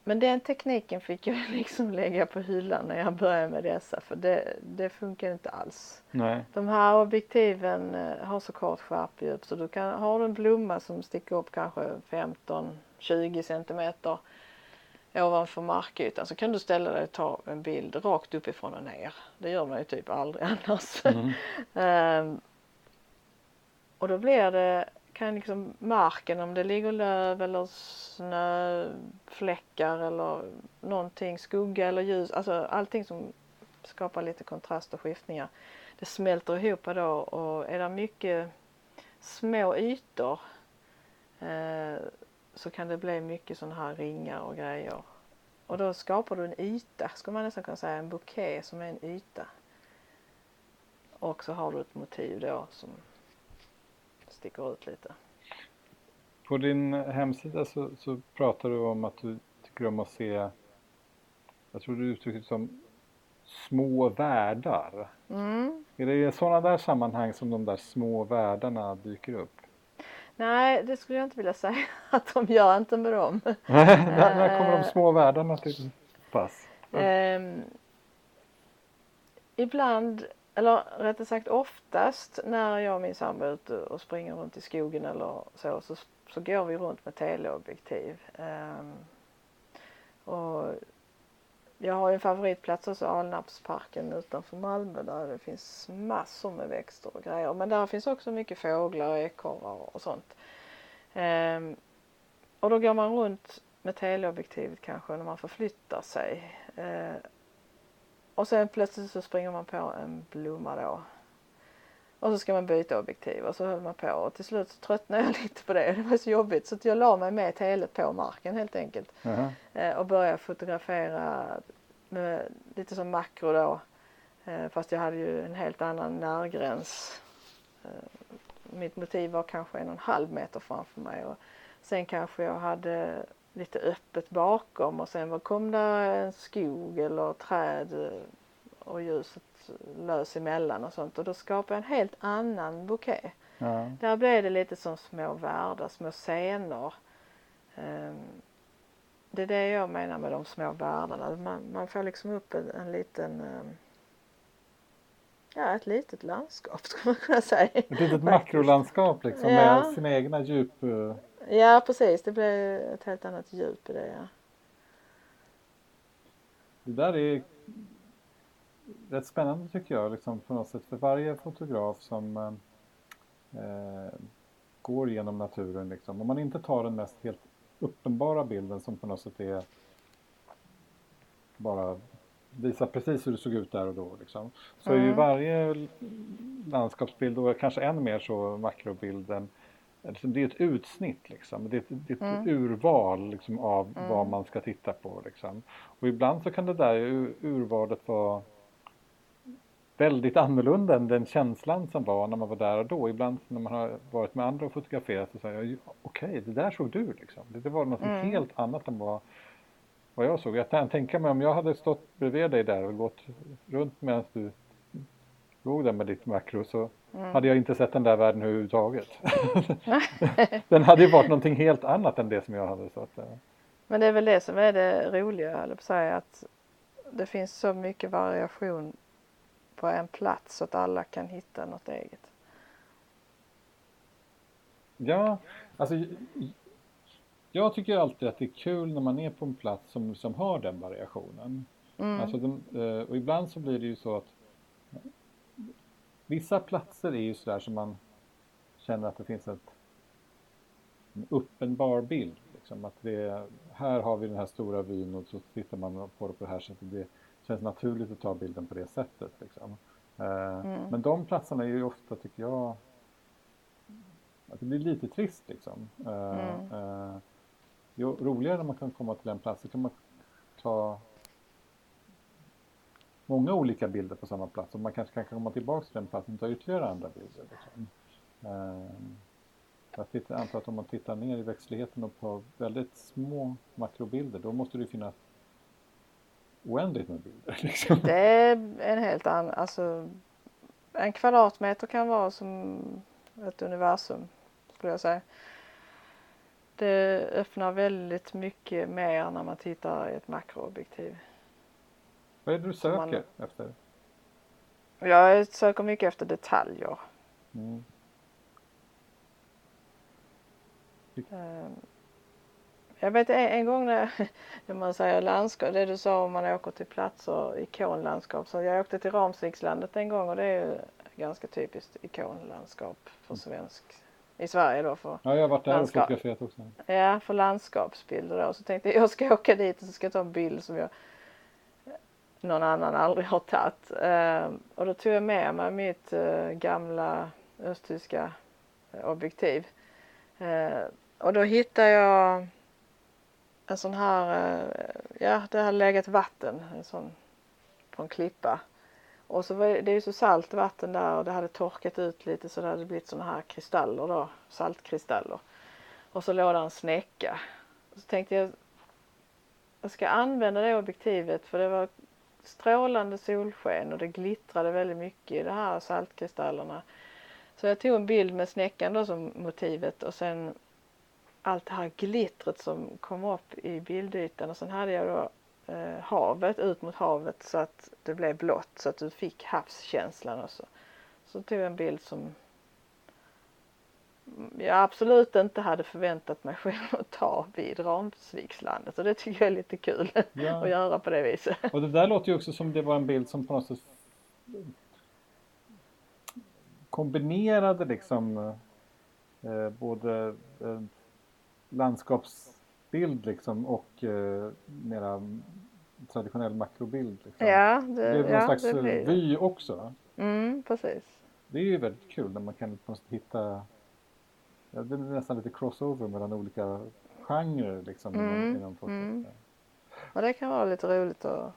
B: men den tekniken fick jag liksom lägga på hyllan när jag började med dessa för det, det funkar inte alls.
A: nej.
B: De här objektiven eh, har så kort skärpedjup så du kan, har du en blomma som sticker upp kanske 15-20 centimeter ovanför markytan så kan du ställa dig och ta en bild rakt uppifrån och ner. Det gör man ju typ aldrig annars.
A: Mm.
B: Och då blir det, kan liksom marken om det ligger löv eller snöfläckar eller någonting, skugga eller ljus, alltså allting som skapar lite kontrast och skiftningar. Det smälter ihop då och är det mycket små ytor eh, så kan det bli mycket sådana här ringar och grejer. Och då skapar du en yta, skulle man nästan kunna säga, en bouquet som är en yta. Och så har du ett motiv då som sticker ut lite.
A: På din hemsida så, så pratar du om att du tycker om att se, jag tror du uttrycker det som små världar.
B: Mm.
A: Är det i sådana där sammanhang som de där små världarna dyker upp?
B: Nej, det skulle jag inte vilja säga att de gör inte med dem.
A: när, när kommer de små världarna till pass?
B: Ehm, ibland, eller rättare sagt oftast när jag och min sambo är ute och springer runt i skogen eller så, så, så går vi runt med teleobjektiv. Um, och jag har ju en favoritplats också, Alnarpsparken utanför Malmö där det finns massor med växter och grejer. Men där finns också mycket fåglar och ekorrar och sånt. Um, och då går man runt med teleobjektivet kanske när man förflyttar sig. Uh, och sen plötsligt så springer man på en blomma då. Och så ska man byta objektiv och så höll man på och till slut så tröttnade jag lite på det. Det var så jobbigt så att jag la mig med telet på marken helt enkelt.
A: Jaha.
B: Eh, och började fotografera med, lite som makro då. Eh, fast jag hade ju en helt annan närgräns. Eh, mitt motiv var kanske en och en halv meter framför mig. Och sen kanske jag hade lite öppet bakom och sen var- kom där en skog eller träd eh, och ljuset lös emellan och sånt och då skapade jag en helt annan bouquet. Ja. Där blev det lite som små världar, små scener. Um, det är det jag menar med de små världarna. Man, man får liksom upp en, en liten um, Ja, ett litet landskap skulle man kunna säga. Ett
A: litet makrolandskap liksom ja. med sina egna djup.
B: Ja, precis. Det blir ett helt annat djup i det. Ja.
A: Det där är rätt spännande tycker jag liksom på något sätt för varje fotograf som eh, går genom naturen liksom. Om man inte tar den mest helt uppenbara bilden som på något sätt är bara visar precis hur det såg ut där och då. Liksom. Så mm. är ju varje landskapsbild och kanske än mer så makrobilden det är ett utsnitt liksom. Det är ett, det är ett mm. urval liksom, av mm. vad man ska titta på. Liksom. Och ibland så kan det där urvalet vara väldigt annorlunda än den känslan som var när man var där och då. Ibland när man har varit med andra och fotograferat så säger jag okej, okay, det där såg du liksom. Det, det var något mm. helt annat än vad vad jag såg. Jag kan tänka mig om jag hade stått bredvid dig där och gått runt medan du låg där med ditt makro så mm. hade jag inte sett den där världen överhuvudtaget. den hade ju varit någonting helt annat än det som jag hade. Så att,
B: uh. Men det är väl det som är det roliga, eller på säga att det finns så mycket variation på en plats så att alla kan hitta något eget.
A: Ja, alltså jag tycker alltid att det är kul när man är på en plats som, som har den variationen. Mm. Alltså de, eh, och ibland så blir det ju så att vissa platser är ju sådär som man känner att det finns ett, en uppenbar bild. Liksom, att det, här har vi den här stora vyn och så tittar man på det på det här sättet. Det känns naturligt att ta bilden på det sättet. Liksom. Eh, mm. Men de platserna är ju ofta, tycker jag, att det blir lite trist liksom. Eh, mm jo, roligare när man kan komma till en plats så kan man ta många olika bilder på samma plats och man kanske kan komma tillbaka till den platsen och ta ytterligare andra bilder. Liksom. Ehm, jag antar att om man tittar ner i växtligheten och på väldigt små makrobilder då måste det finnas oändligt med bilder. Liksom.
B: Det är en helt annan, alltså en kvadratmeter kan vara som ett universum skulle jag säga det öppnar väldigt mycket mer när man tittar i ett makroobjektiv.
A: Vad är det du söker man... efter?
B: Jag söker mycket efter detaljer. Mm. Ehm, jag vet en, gång när, när man säger landskap, det du sa om man åker till platser, ikonlandskap. Så jag åkte till Ramsvikslandet en gång och det är ju ganska typiskt ikonlandskap för mm. svensk i Sverige då för
A: Ja, jag har varit där landskap. och fotograferat också.
B: Ja, för landskapsbilder då. Så tänkte jag, jag ska åka dit och så ska jag ta en bild som jag någon annan aldrig har tagit. Eh, och då tog jag med mig mitt eh, gamla östtyska eh, objektiv. och då hittade jag en sån här, ja det hade legat vatten, en sån på en klippa. Och så var det, det är ju så salt vatten där och det hade torkat ut lite så det hade blivit såna här kristaller då, saltkristaller. Och så låg där en snäcka. Och så tänkte jag, jag ska använda det objektivet för det var strålande solsken och det glittrade väldigt mycket i de här saltkristallerna. Så jag tog en bild med snäckan då som motivet och sen allt det här glittret som kom upp i bildytan och sen hade jag då eh, havet, ut mot havet så att det blev blått så att du fick havskänslan också. Så tog jag en bild som jag absolut inte hade förväntat mig själv att ta vid Ramsvikslandet och det tycker jag är lite kul ja. att göra på det viset.
A: Och det där låter ju också som det var en bild som på något sätt kombinerade liksom eh, både eh, landskaps bild liksom och eh, mera traditionell makrobild. Liksom.
B: Ja, det, det är
A: någon
B: ja,
A: slags vy också.
B: Mm, precis.
A: Det är ju väldigt kul när man kan hitta, ja, det är nästan lite crossover mellan olika genrer liksom mm, inom, inom. Mm.
B: Och det kan vara lite roligt att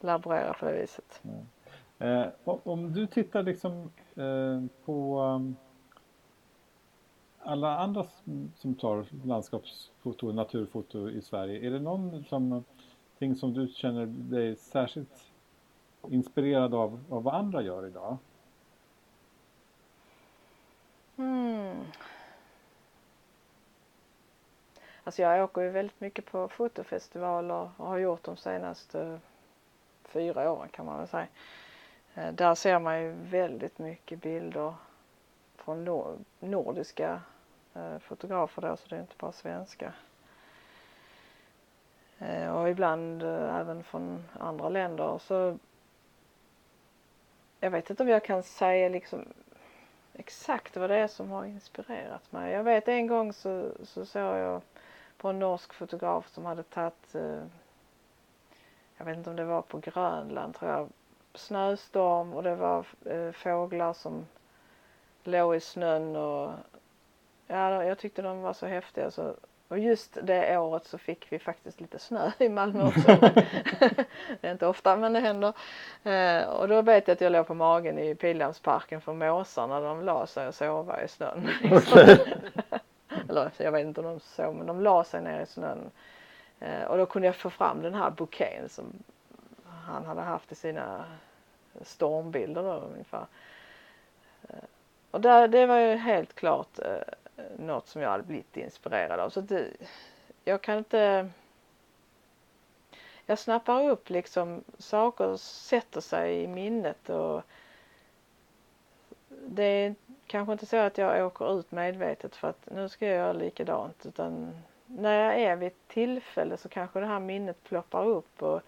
B: laborera på det viset. Ja.
A: Eh, om du tittar liksom eh, på um, alla andra som tar landskapsfoto och naturfoto i Sverige, är det någonting som du känner dig särskilt inspirerad av, av vad andra gör idag?
B: Mm. Alltså jag åker ju väldigt mycket på fotofestivaler och har gjort de senaste eh, fyra åren kan man väl säga. Eh, där ser man ju väldigt mycket bilder från nordiska eh, fotografer då, så det är inte bara svenska. Och ibland även från andra länder. Så jag vet inte om jag kan säga liksom exakt vad det är som har inspirerat mig. Jag vet en gång så, så såg jag på en norsk fotograf som hade tagit, eh, jag vet inte om det var på Grönland tror jag, snöstorm och det var eh, fåglar som låg i snön och ja, jag tyckte de var så häftiga så och just det året så fick vi faktiskt lite snö i Malmö också. det är inte ofta men det händer. Eh, och då vet jag att jag låg på magen i Pildammsparken för måsarna de la sig och sova i snön. Okay. Eller jag vet inte om de såg men de la sig ner i snön. Eh, och då kunde jag få fram den här bouqueten som han hade haft i sina stormbilder då ungefär. Eh, och där, det var ju helt klart eh, något som jag hade blivit inspirerad av. Så det, jag kan inte jag snappar upp liksom saker sätter sig i minnet och det är kanske inte så att jag åker ut medvetet för att nu ska jag göra likadant utan när jag är vid ett tillfälle så kanske det här minnet ploppar upp och,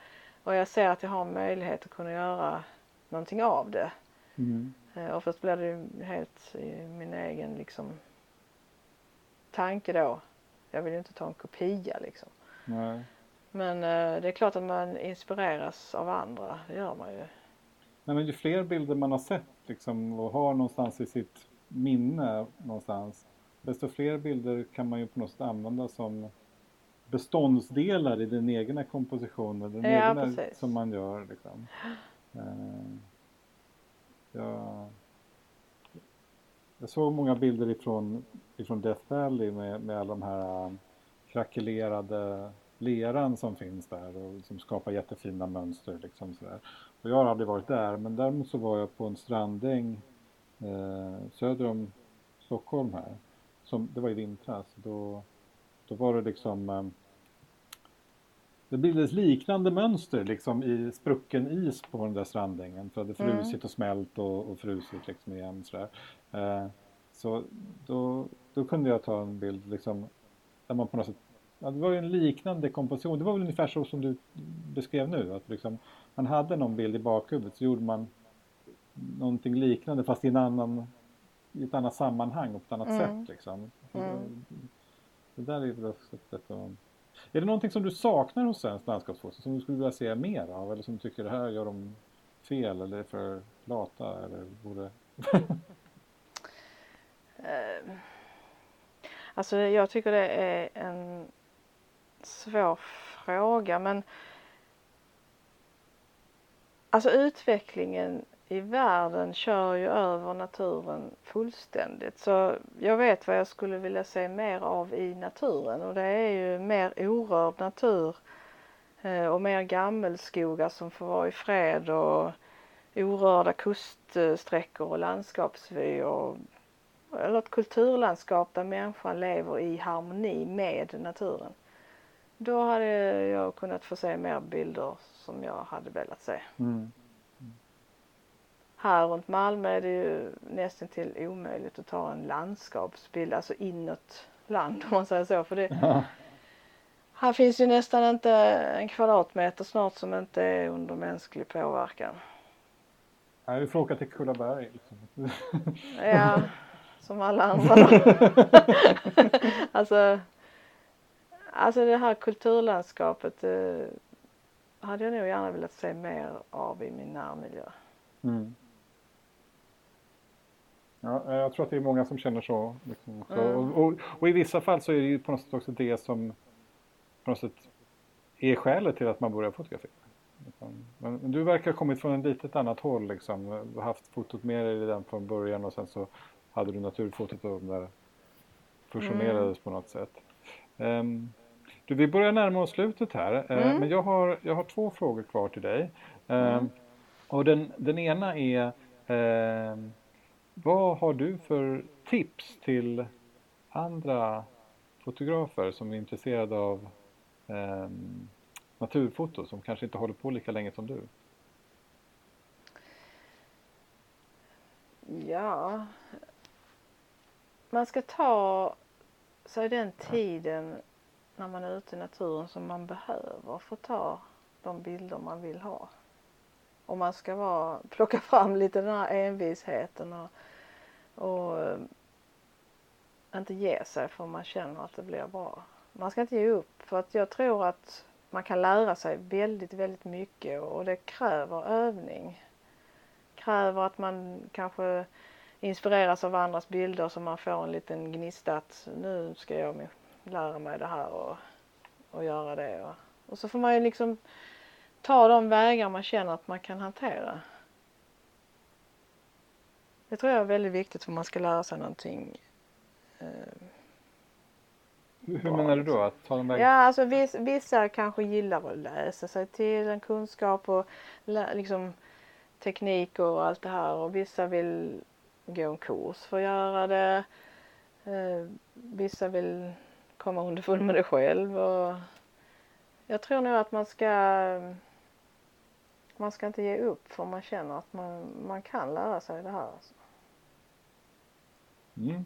B: och jag ser att jag har möjlighet att kunna göra någonting av det. Mm. Eh, oftast blir det ju helt i min egen liksom tanke då. Jag vill ju inte ta en kopia liksom.
A: Nej.
B: Men eh, det är klart att man inspireras av andra, det gör man ju.
A: Nej, men ju fler bilder man har sett liksom, och har någonstans i sitt minne någonstans, desto fler bilder kan man ju på något sätt använda som beståndsdelar i den egna kompositionen, den ja, egna precis. som man gör. Liksom. Uh, jag, jag såg många bilder ifrån, ifrån Death Valley med, med alla de här uh, krackelerade leran som finns där och som skapar jättefina mönster. Liksom sådär. Och jag har aldrig varit där men däremot så var jag på en strandäng eh, söder om Stockholm här. Som, det var i vintras. Då, då var det liksom eh, det bildades liknande mönster liksom i sprucken is på den där strandängen. För det hade mm. frusit mm. och smält och, och frusit liksom igen. Sådär. Eh, så då, då kunde jag ta en bild liksom, där man på något sätt Ja, det var ju en liknande komposition. Det var väl ungefär så som du beskrev nu. Att liksom, man hade någon bild i bakhuvudet så gjorde man någonting liknande fast i, en annan, i ett annat sammanhang och på ett annat mm. sätt. Liksom. Mm. Det där är väl att... Är det någonting som du saknar hos svensk landskapsfoto som du skulle vilja se mer av eller som du tycker det här gör de fel eller är för lata eller borde...
B: uh, alltså jag tycker det är en svår fråga men alltså utvecklingen i världen kör ju över naturen fullständigt så jag vet vad jag skulle vilja se mer av i naturen och det är ju mer orörd natur eh, och mer gammelskogar som får vara i fred och orörda kuststräckor och landskapsvyer. och eller ett kulturlandskap där människan lever i harmoni med naturen. Då hade jag kunnat få se mer bilder som jag hade velat se. Mm. Mm. Här runt Malmö är det ju nästan till omöjligt att ta en landskapsbild, alltså inåt land om man säger så. För det, ja. Här finns ju nästan inte en kvadratmeter snart som inte är under mänsklig påverkan.
A: Nej, vi får åka till Kullaberg. Liksom.
B: ja, som alla andra. alltså Alltså det här kulturlandskapet eh, hade jag nog gärna velat se mer av i min närmiljö. Mm.
A: Ja, jag tror att det är många som känner så. Liksom mm. och, och, och, i vissa fall så är det ju på något sätt också det som på något sätt är skälet till att man börjar fotografera. Liksom. Men du verkar ha kommit från ett litet annat håll liksom. Du har haft fotot med dig redan från början och sen så hade du naturfotot och där fusionerades mm. på något sätt. Um, du, vi börjar närma oss slutet här, eh, mm. men jag har, jag har två frågor kvar till dig. Mm. Och den, den ena är, eh, vad har du för tips till andra fotografer som är intresserade av eh, naturfoto som kanske inte håller på lika länge som du?
B: Ja, man ska ta sig den tiden när man är ute i naturen som man behöver få ta de bilder man vill ha. Och man ska vara, plocka fram lite den här envisheten och, och eh, inte ge sig för man känner att det blir bra. Man ska inte ge upp för att jag tror att man kan lära sig väldigt, väldigt mycket och det kräver övning. Kräver att man kanske inspireras av andras bilder så man får en liten gnista att nu ska jag lära mig det här och, och göra det. Och, och så får man ju liksom ta de vägar man känner att man kan hantera. Det tror jag är väldigt viktigt för man ska lära sig någonting. Eh,
A: Hur menar du då? Att ta de vägarna?
B: Ja, alltså vissa, vissa kanske gillar att läsa sig till en kunskap och liksom teknik och allt det här och vissa vill gå en kurs för att göra det. Eh, vissa vill komma underfund med det själv och jag tror nog att man ska man ska inte ge upp för man känner att man, man kan lära sig det här. Alltså.
A: Mm.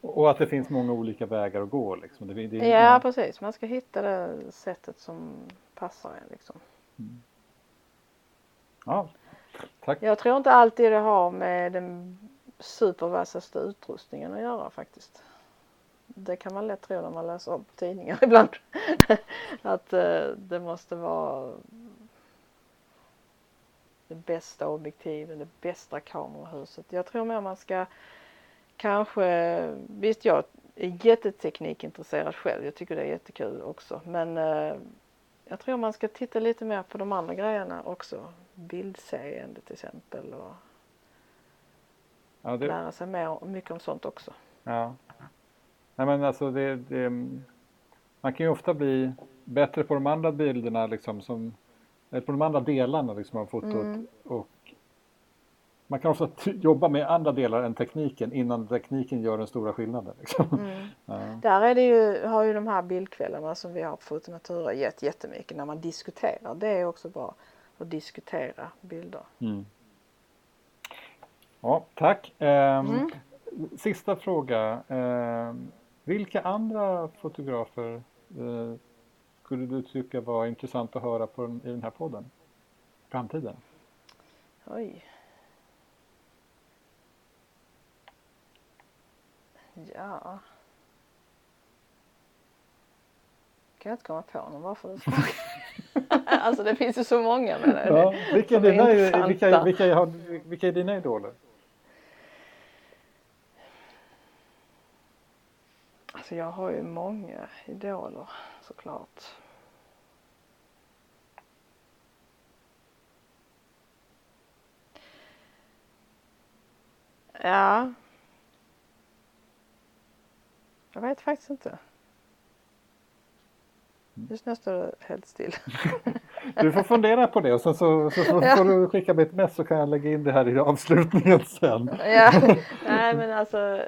A: Och att det finns många olika vägar att gå liksom. Det,
B: det, ja, ja, precis. Man ska hitta det sättet som passar en liksom. Mm.
A: Ja, tack.
B: Jag tror inte alltid det har med den supervassaste utrustningen att göra faktiskt. Det kan man lätt tro när man läser om tidningar ibland. att uh, det måste vara det bästa objektiven, det bästa kamerahuset. Jag tror mer man ska kanske, visst jag är jätteteknikintresserad själv, jag tycker det är jättekul också men uh, jag tror man ska titta lite mer på de andra grejerna också. Bildseende till exempel och ja, det... lära sig mer, mycket om sånt också.
A: Ja. Nej men alltså det, det, man kan ju ofta bli bättre på de andra bilderna liksom som, eller på de andra delarna liksom av fotot mm. och man kan ofta jobba med andra delar än tekniken innan tekniken gör den stora skillnaden. Liksom. Mm.
B: Ja. Där är det ju, har ju de här bildkvällarna som vi har på Fotonatura gett jättemycket när man diskuterar. Det är också bra att diskutera bilder. Mm.
A: Ja, tack. Eh, mm. Sista fråga. Eh, vilka andra fotografer eh, skulle du tycka var intressant att höra på den, i den här podden? Framtiden?
B: Oj. Ja. Kan jag inte komma på någon bara för det Alltså det finns ju så många men
A: ja, vilka, är dina, vilka, vilka, vilka är dina idoler?
B: Alltså jag har ju många idoler såklart. Ja. Jag vet faktiskt inte. Just nu står det helt still.
A: Du får fundera på det och sen så, så, så ja. får du skicka mig ett mess så kan jag lägga in det här i avslutningen sen.
B: Ja, nej men alltså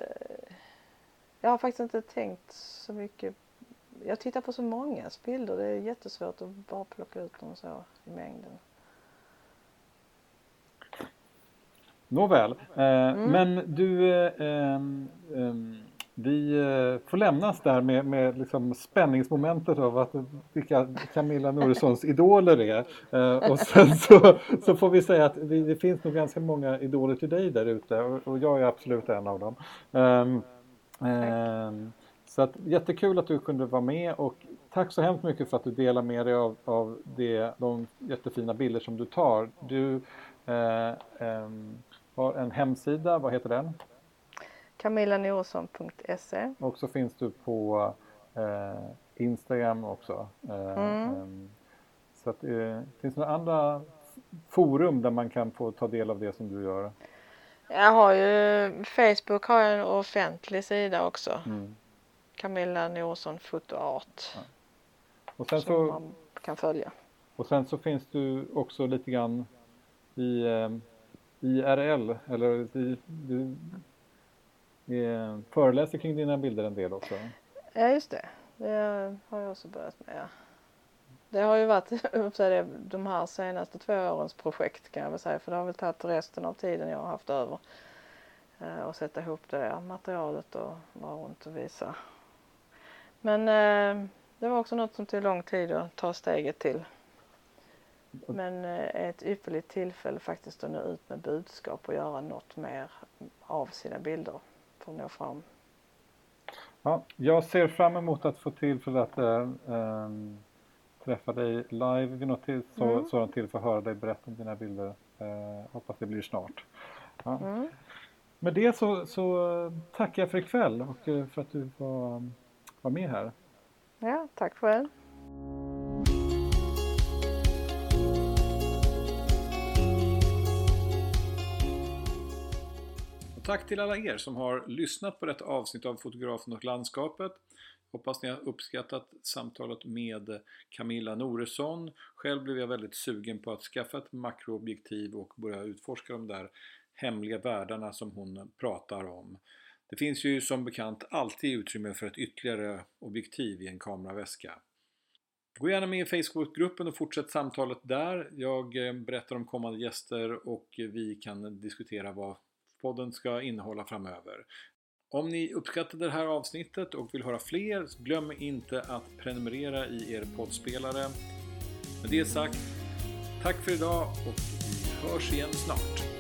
B: jag har faktiskt inte tänkt så mycket. Jag tittar på så många bilder. Det är jättesvårt att bara plocka ut dem så i mängden.
A: Nåväl, eh, mm. men du eh, eh, vi får lämnas där med, med liksom spänningsmomentet av att vilka Camilla Noressons idoler är. Och sen så, så får vi säga att vi, det finns nog ganska många idoler till dig där ute och, och jag är absolut en av dem. Um, så att, jättekul att du kunde vara med och tack så hemskt mycket för att du delar med dig av, av det, de jättefina bilder som du tar. Du eh, um, har en hemsida, vad heter den?
B: camillanorsson.se
A: Och så finns du på eh, Instagram också. Eh, mm. Ehm, så att, eh, finns det några andra forum där man kan få ta del av det som du gör?
B: Jag har ju Facebook har jag en offentlig sida också. Mm. Camilla Norsson Foto Art. Ja. Och sen som så, man kan följa.
A: Och sen så finns du också lite grann i eh,
C: IRL eller du, du, du föreläser kring dina bilder en del också?
B: Ja just det, det har jag också börjat med. Det har ju varit de här senaste två årens projekt kan jag väl säga för det har väl tagit resten av tiden jag har haft över eh, och sätta ihop det där materialet och vara runt och visa. Men eh, det var också något som tog lång tid att ta steget till. Men eh, ett ypperligt tillfälle faktiskt att nå ut med budskap och göra något mer av sina bilder för att nå fram.
C: Ja, jag ser fram emot att få tillfälle att äh, träffa dig live vid något till, så, mm. sådant tillfälle, höra dig berätta om dina bilder. Äh, hoppas det blir snart. Ja. Mm. Med det så, så tackar jag för ikväll och för att du var, var med här.
B: Ja, tack själv.
A: tack till alla er som har lyssnat på detta avsnitt av Fotografen och landskapet. Hoppas ni har uppskattat samtalet med Camilla Noresson. Själv blev jag väldigt sugen på att skaffa ett makroobjektiv och börja utforska de där hemliga världarna som hon pratar om. Det finns ju som bekant alltid utrymme för ett ytterligare objektiv i en kameraväska. Gå gärna med i Facebookgruppen och fortsätt samtalet där. Jag eh, berättar om kommande gäster och vi kan diskutera vad podden ska innehålla framöver. Om ni uppskattade det här avsnittet och vill höra fler, glöm inte att prenumerera i er poddspelare. Med det sagt, tack för idag och vi hörs igen snart.